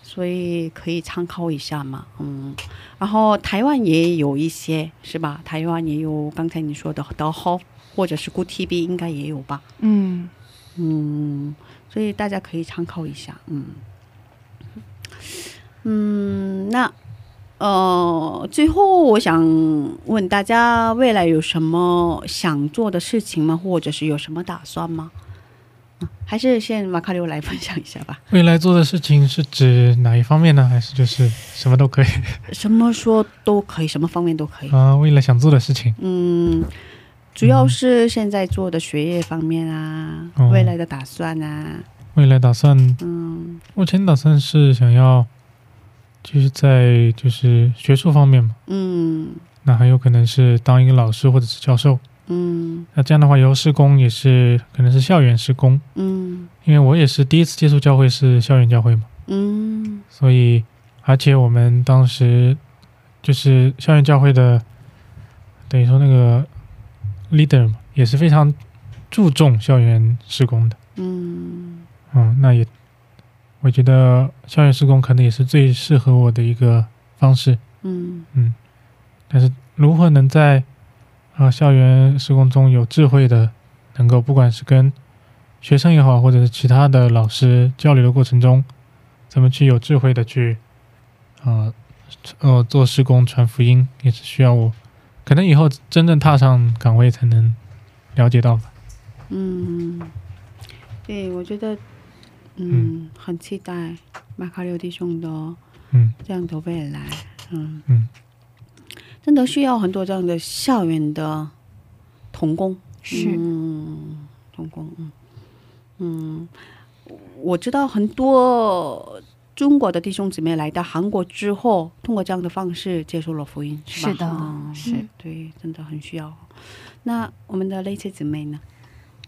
所以可以参考一下嘛，嗯。然后台湾也有一些是吧？台湾也有刚才你说的的 Hof 或者是 Good TV 应该也有吧，嗯嗯，所以大家可以参考一下，嗯。嗯，那呃，最后我想问大家，未来有什么想做的事情吗？或者是有什么打算吗？嗯还是先马卡六来分享一下吧。未来做的事情是指哪一方面呢？还是就是什么都可以什么说都可以，什么方面都可以。啊？未来想做的事情，嗯，主要是现在做的学业方面啊，哦未来的打算啊，未来打算嗯目前打算是想要，就是在就是学术方面嘛，嗯。那很有可能是当一个老师或者是教授。嗯。那这样的话，以后施工也是可能是校园施工，嗯。因为我也是第一次接触教会是校园教会嘛，嗯。所以而且我们当时就是校园教会的，等于说那个 leader 嘛，也是非常注重校园施工的。嗯。嗯，那也我觉得校园施工可能也是最适合我的一个方式。嗯嗯，但是如何能在啊、呃校园施工中有智慧的，能够不管是跟学生也好，或者是其他的老师交流的过程中，怎么去有智慧的去啊呃做施工传福音，也是需要我可能以后真正踏上岗位才能了解到吧。嗯，对，我觉得嗯很期待马卡六弟兄的嗯。这样的未来，嗯。嗯。真的需要很多这样的校园的童工，是。嗯，童工，嗯。嗯，我知道很多中国的弟兄姊妹来到韩国之后，通过这样的方式接受了福音，是吧？是的嗯是对，真的很需要。那我们的那些姊妹呢？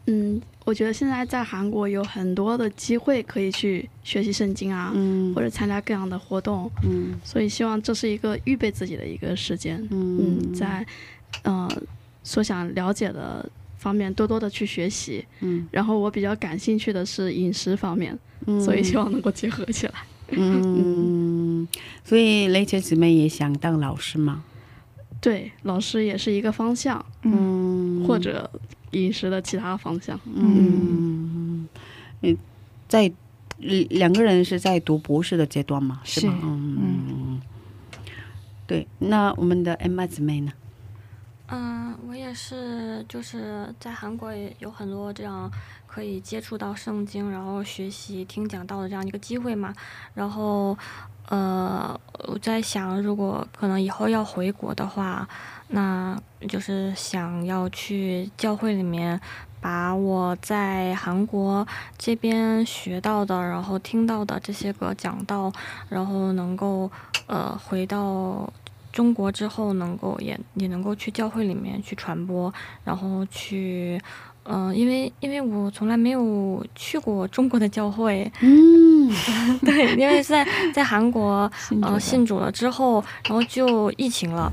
嗯，我觉得现在在韩国有很多的机会可以去学习圣经啊，嗯或者参加各样的活动，嗯所以希望这是一个预备自己的一个时间。嗯嗯，在呃所想了解的方面多多的去学习。嗯然后我比较感兴趣的是饮食方面，嗯所以希望能够结合起来。嗯，所以雷姐姊妹也想当老师吗？对，老师也是一个方向，嗯，或者饮食的其他方向。嗯嗯，在两个人是在读博士的阶段嘛，是吧？是嗯，对。那我们的 Emma 姊妹呢？嗯，我也是，就是在韩国也有很多这样可以接触到圣经，然后学习听讲道的这样一个机会嘛。然后，呃，我在想，如果可能以后要回国的话，那就是想要去教会里面。把我在韩国这边学到的，然后听到的这些个讲道，然后能够呃回到中国之后，能够也也能够去教会里面去传播，然后去，嗯、因为因为我从来没有去过中国的教会，嗯。对，因为在在韩国 呃信主了之后，然后就疫情了。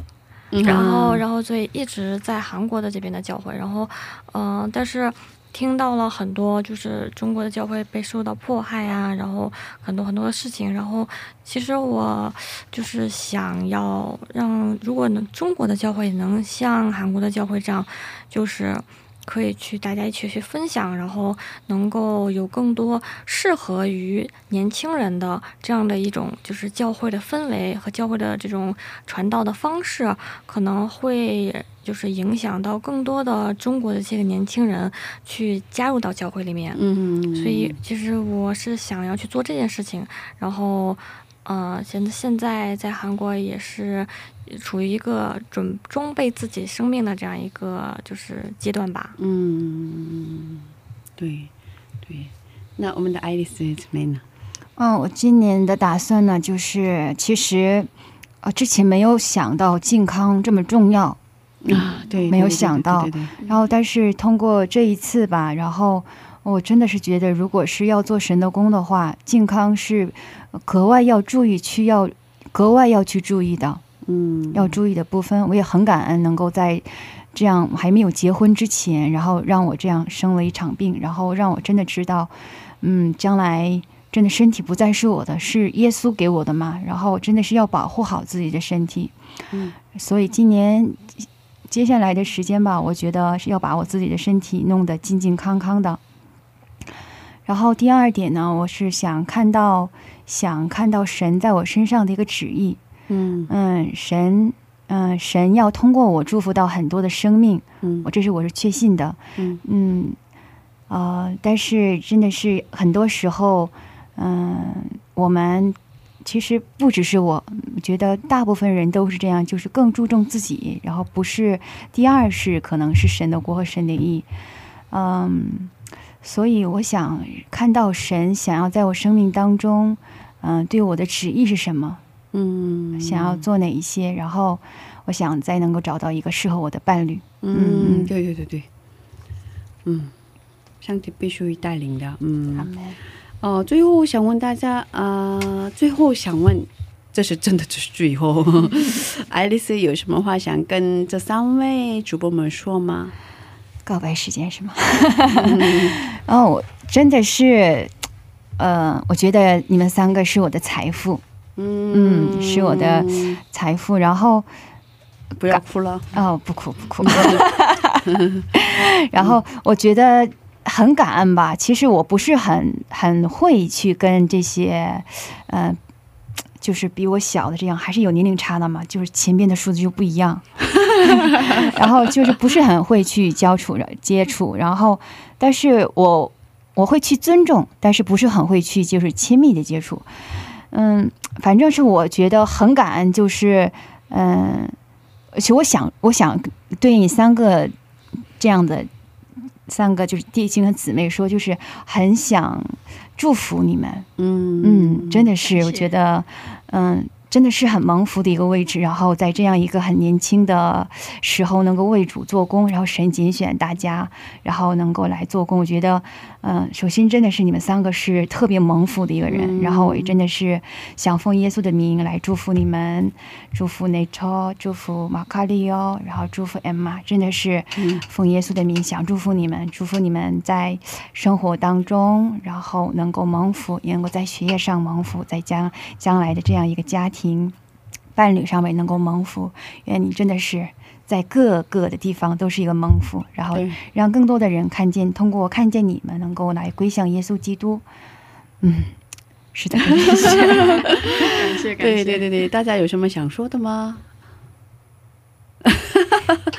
嗯然后，然后所以一直在韩国的这边的教会，然后，嗯、但是听到了很多就是中国的教会被受到迫害啊，然后很多很多的事情，然后其实我就是想要让如果能中国的教会能像韩国的教会这样，就是可以去大家一起去分享，然后能够有更多适合于年轻人的这样的一种就是教会的氛围和教会的这种传道的方式，可能会就是影响到更多的中国的这个年轻人去加入到教会里面。嗯，所以其实我是想要去做这件事情，然后，呃，现现在在韩国也是处于一个准装备自己生命的这样一个就是阶段吧。嗯，对对。那我们的爱丽丝姊妹呢？嗯，我今年的打算呢，就是其实，呃，之前没有想到健康这么重要，啊，对，没有想到对对对对然后但是通过这一次吧，然后我真的是觉得，如果是要做神的工的话，健康是格外要注意，去要格外要去注意的，嗯，要注意的部分。我也很感恩能够在这样还没有结婚之前，然后让我这样生了一场病，然后让我真的知道，嗯，将来。真的身体不再是我的，是耶稣给我的嘛？然后真的是要保护好自己的身体，嗯，所以今年接下来的时间吧，我觉得是要把我自己的身体弄得健健康康的。然后第二点呢，我是想看到想看到神在我身上的一个旨意，嗯。嗯，神，嗯，神要通过我祝福到很多的生命，嗯。我这是我是确信的，嗯。嗯，呃，但是真的是很多时候，嗯、我们其实不只是我，我觉得大部分人都是这样，就是更注重自己，然后不是第二是可能是神的国和神的意，嗯，所以我想看到神想要在我生命当中，嗯、对我的旨意是什么，嗯，想要做哪一些，然后我想再能够找到一个适合我的伴侣。嗯，嗯。对对对对，嗯，上帝必须带领的，嗯。哦，最后我想问大家，啊，最后想问，这是真的，这是最后，爱丽丝有什么话想跟这三位主播们说吗？告白时间是吗？哦，我真的是，呃，我觉得你们三个是我的财富，嗯是我的财富。然后，不要哭了，哦，不哭不哭。然后我觉得很感恩吧。其实我不是很很会去跟这些，呃，就是比我小的这样，还是有年龄差的嘛，就是前边的数字就不一样。然后就是不是很会去交处接触，然后但是我我会去尊重，但是不是很会去就是亲密的接触。嗯，反正是我觉得很感恩，就是嗯，而且我想我想对你三个这样的三个就是弟兄和姊妹说，就是很想祝福你们。嗯嗯，真的是，我觉得，嗯，真的是很蒙福的一个位置。然后在这样一个很年轻的时候，能够为主做工，然后神拣选大家，然后能够来做工，我觉得，嗯，首先真的是你们三个是特别蒙福的一个人。嗯然后我也真的是想奉耶稣的名来祝福你们，祝福内超，祝福马卡利欧，然后祝福 Emma，真的是嗯奉耶稣的名想祝福你们，祝福你们在生活当中，然后能够蒙福，也能够在学业上蒙福，在将将来的这样一个家庭伴侣上面能够蒙福。愿你真的是在各个的地方都是一个蒙福，然后，让更多的人看见，通过看见你们能够来归向耶稣基督。嗯，是的，感谢感谢。对对对对，大家有什么想说的吗？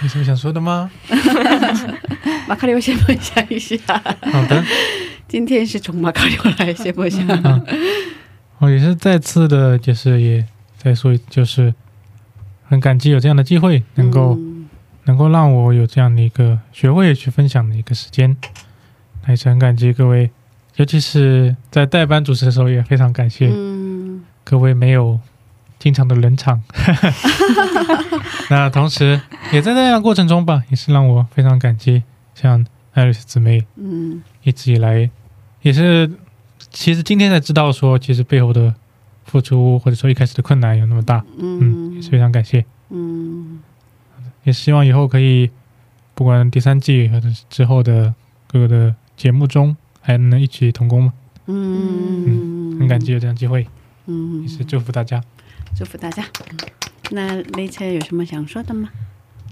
有什么想说的吗？马卡里欧先分享一下，好的，今天是从马卡里欧来先分享。嗯，我也是再次的，就是也再说一，就是很感激有这样的机会，能够、嗯。能够让我有这样的一个学会去分享的一个时间，还是很感激各位，尤其是在代班主持的时候，也非常感谢嗯。各位没有经常的冷场。那同时也在那样过程中吧，也是让我非常感激，像艾瑞斯姊妹嗯。一直以来也是，其实今天才知道说，其实背后的付出或者说一开始的困难有那么大，嗯，也是非常感谢，嗯也希望以后可以，不管第三季或者是之后的各个的节目中，还能一起同工嘛，嗯很感激有这样的机会，嗯也是祝福大家。祝福大家。那雷车有什么想说的吗？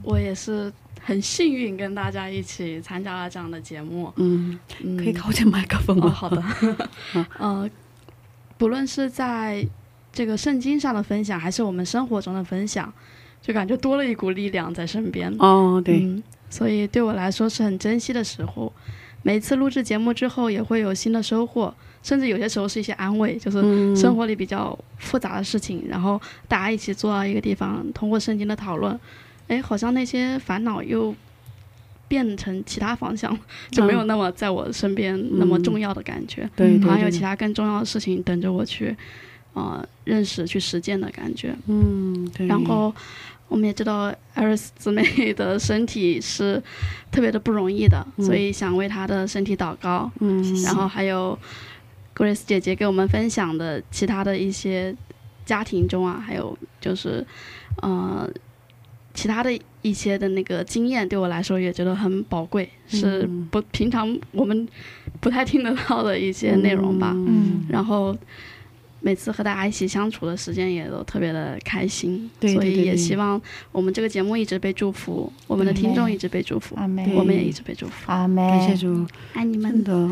我也是很幸运跟大家一起参加了这样的节目。嗯，嗯可以靠近麦克风哦，吗？好的。呃，不论是在这个圣经上的分享，还是我们生活中的分享，就感觉多了一股力量在身边。哦，对，嗯，所以对我来说是很珍惜的时候。每次录制节目之后，也会有新的收获，甚至有些时候是一些安慰，就是嗯生活里比较复杂的事情，然后大家一起坐到一个地方，通过圣经的讨论，哎，好像那些烦恼又变成其他方向，就没有那么在我身边那么重要的感觉，对对对好像有其他更重要的事情等着我去，呃，认识去实践的感觉。嗯，对，然后我们也知道艾瑞斯姊妹的身体是特别的不容易的，嗯。所以想为她的身体祷告。嗯，然后还有 Grace 姐姐给我们分享的其他的一些家庭中啊，还有就是呃其他的一些的那个经验，对我来说也觉得很宝贵，是嗯不平常我们不太听得到的一些内容吧。嗯。然后每次和大家一起相处的时间也都特别的开心，对对所以也希望我们这个节目一直被祝福，我们的听众一直被祝福，我们也一直被祝福。阿妹，感谢主，爱你们，的，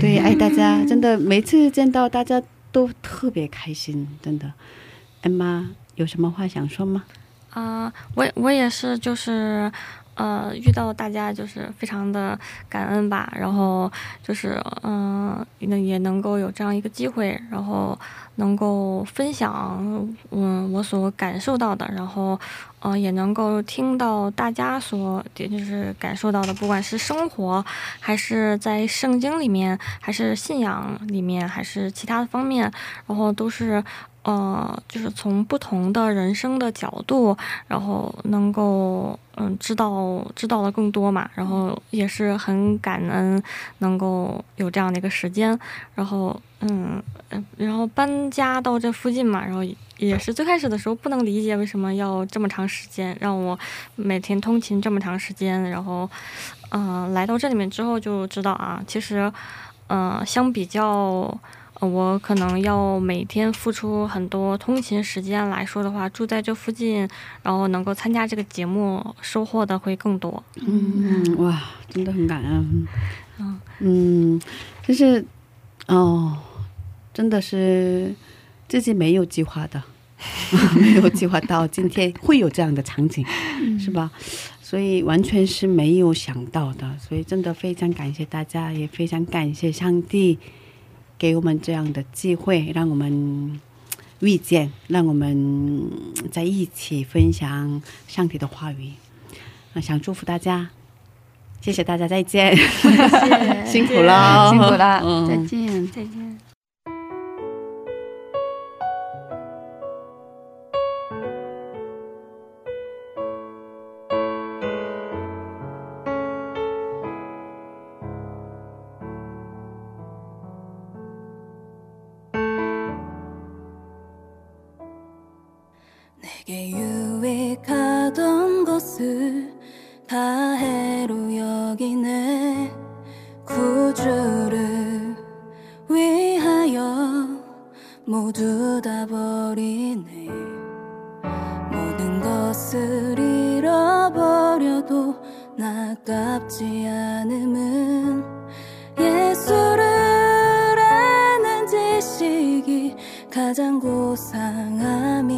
对，爱大家，真的，每次见到大家都特别开心，真的。艾妈有什么话想说吗？啊、我我也是，就是呃，遇到大家就是非常的感恩吧，然后就是嗯，那、也能够有这样一个机会，然后能够分享嗯我所感受到的，然后呃也能够听到大家所也就是感受到的，不管是生活还是在圣经里面，还是信仰里面，还是其他的方面，然后都是。呃，就是从不同的人生的角度，然后能够嗯知道知道的更多嘛，然后也是很感恩能够有这样的一个时间，然后嗯，然后搬家到这附近嘛，然后也是最开始的时候不能理解为什么要这么长时间，让我每天通勤这么长时间，然后嗯、来到这里面之后就知道啊，其实嗯、相比较。呃我可能要每天付出很多通勤时间来说的话，住在这附近，然后能够参加这个节目，收获的会更多。嗯，哇，真的很感恩。嗯嗯，就是哦，真的是自己没有计划的，没有计划到今天会有这样的场景，是吧？所以完全是没有想到的，所以真的非常感谢大家，也非常感谢上帝给我们这样的机会，让我们遇见，让我们在一起分享上帝的话语。那想祝福大家，谢谢大家，再见，辛苦了，辛苦了嗯再见。再见。 가장 고상함이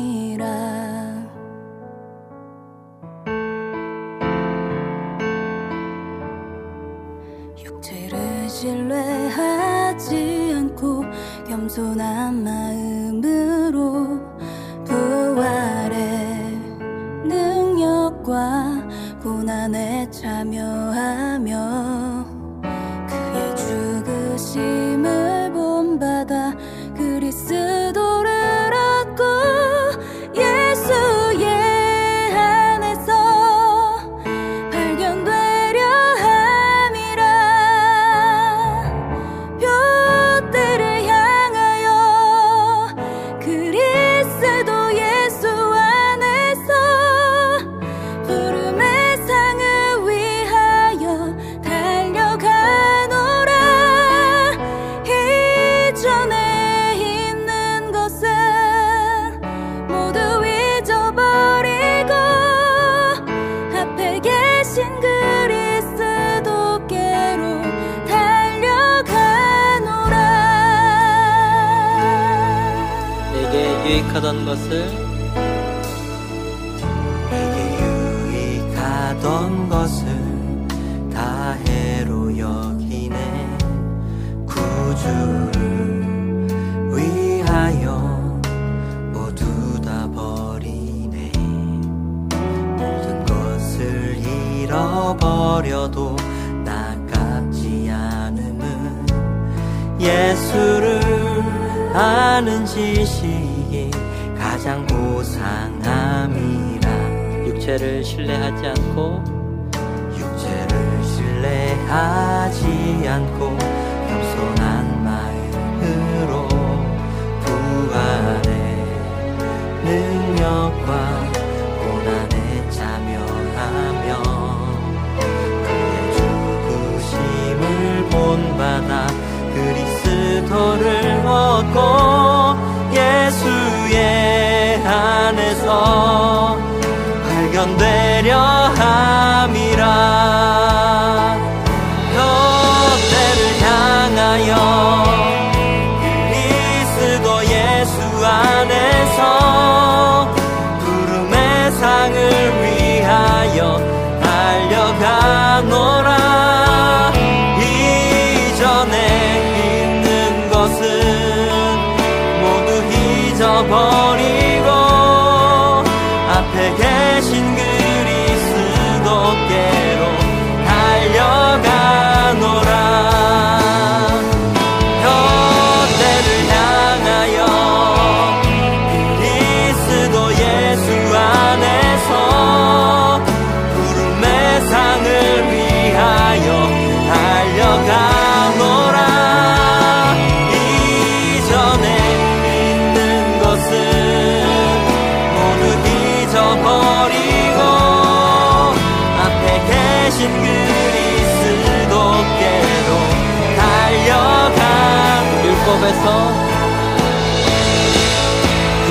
법에서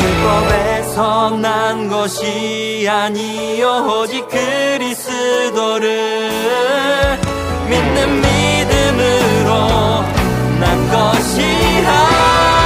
율법에서 난 것이 아니요 오직 그리스도를 믿는 믿음으로 난 것이라.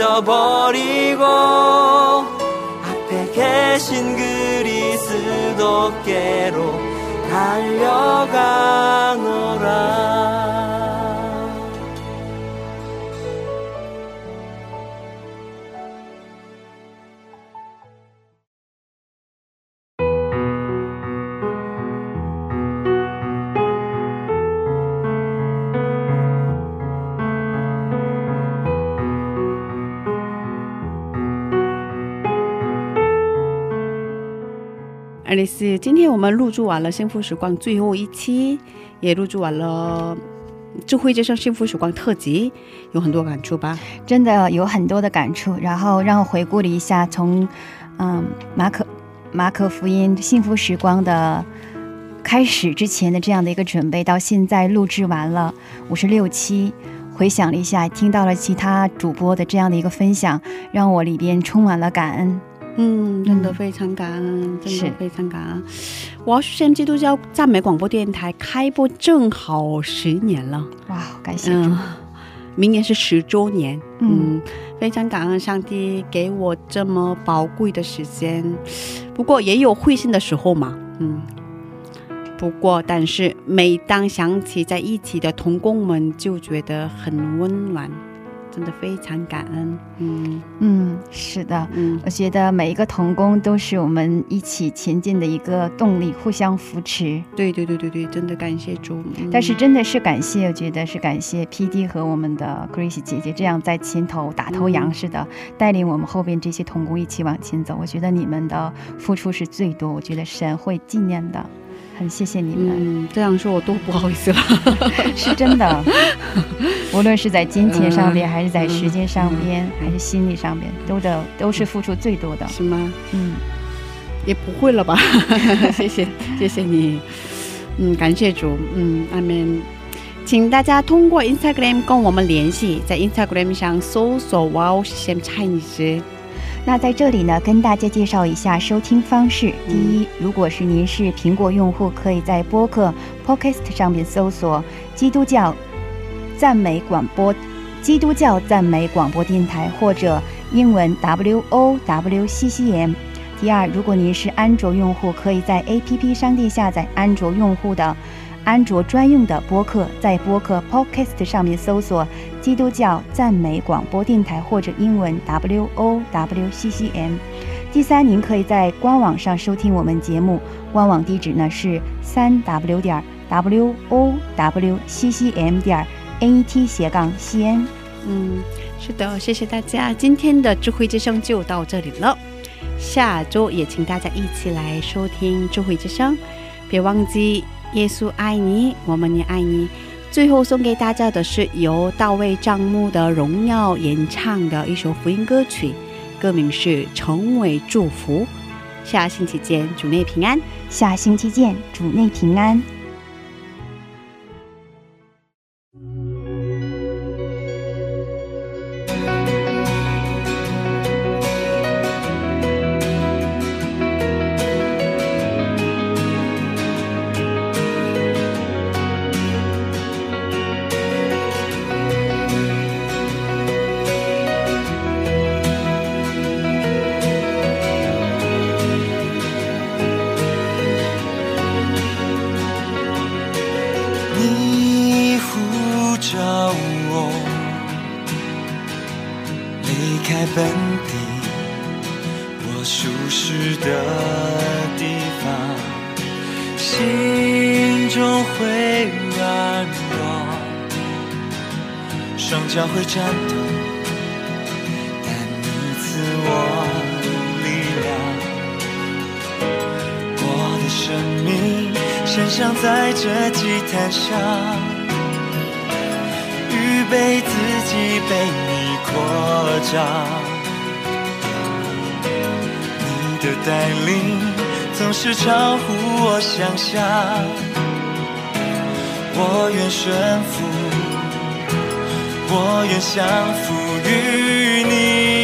잊어버리고 앞에 계신 그리스도께로 달려가노라. 谢谢今天我们入驻完了幸福时光最后一期也入驻完了智慧接受幸福时光特辑有很多感触吧？真的有很多的感触然后让我回顾了一下从嗯马可马可福音幸福时光的开始之前的这样的一个准备到现在录制完了五十六期回想了一下听到了其他主播的这样的一个分享让我里边充满了感恩。嗯，真的非常感恩，真的非常感恩。我要先基督教赞美广播电台开播，正好十年了。哇，好感谢。嗯，明年是十周年。嗯，非常感恩上帝给我这么宝贵的时间。不过也有会心的时候嘛。嗯，不过但是每当想起在一起的同工们，就觉得很温暖。真的非常感恩。嗯嗯，是的，嗯我觉得每一个童工都是我们一起前进的一个动力，互相扶持。对对对对对，真的感谢主。嗯但是真的是感谢，我觉得是感谢 P.D 和我们的 Grace 姐姐这样在前头打头羊似的、带领我们后边这些童工一起往前走。我觉得你们的付出是最多，我觉得神会纪念的，很谢谢你们，嗯，这样说我都不好意思了。是真的。无论是在金钱上边，嗯还是在时间上边，还是心理上边，都的都是付出最多的。是吗？嗯，也不会了吧？谢谢，谢谢你。嗯，感谢主。嗯，阿门。请大家通过 Instagram 跟我们联系，在 Instagram 上搜索 “Wow CM Chinese”。那在这里呢，跟大家介绍一下收听方式。第一，如果是您是苹果用户，可以在播客 Podcast 上面搜索“基督教赞美广播”、“基督教赞美广播电台”或者英文 W O W C C M。第二，如果您是安卓用户，可以在 APP 商店下载安卓用户的安卓专用的播客，在播客 Podcast 上面搜索“基督教赞美广播电台”或者英文 W O W C C M。第三，您可以在官网上收听我们节目，官网地址呢是三 W 点 W O W C C M 点 N E T 斜杠 C N。嗯，是的，谢谢大家。今天的智慧之声就到这里了，下周也请大家一起来收听智慧之声，别忘记耶稣爱你，我们也爱你。最后送给大家的是由大卫账目的荣耀演唱的一首福音歌曲，歌名是《成为祝福》。下星期见，主内平安。下星期见，主内平安。你总是超乎我想象，我愿顺服，我愿降服于你。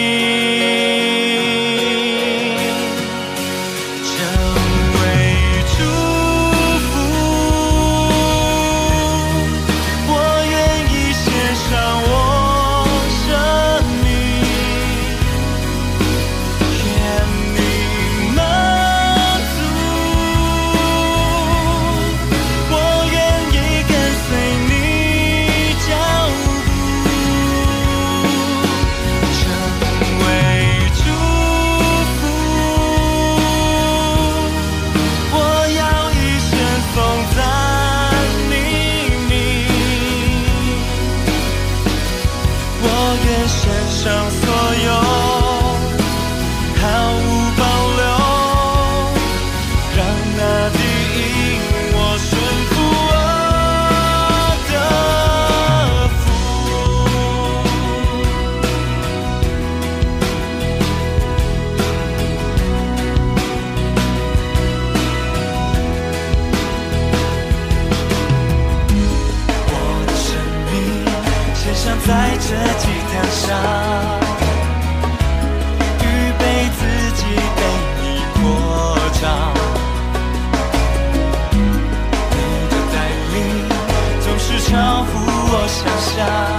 你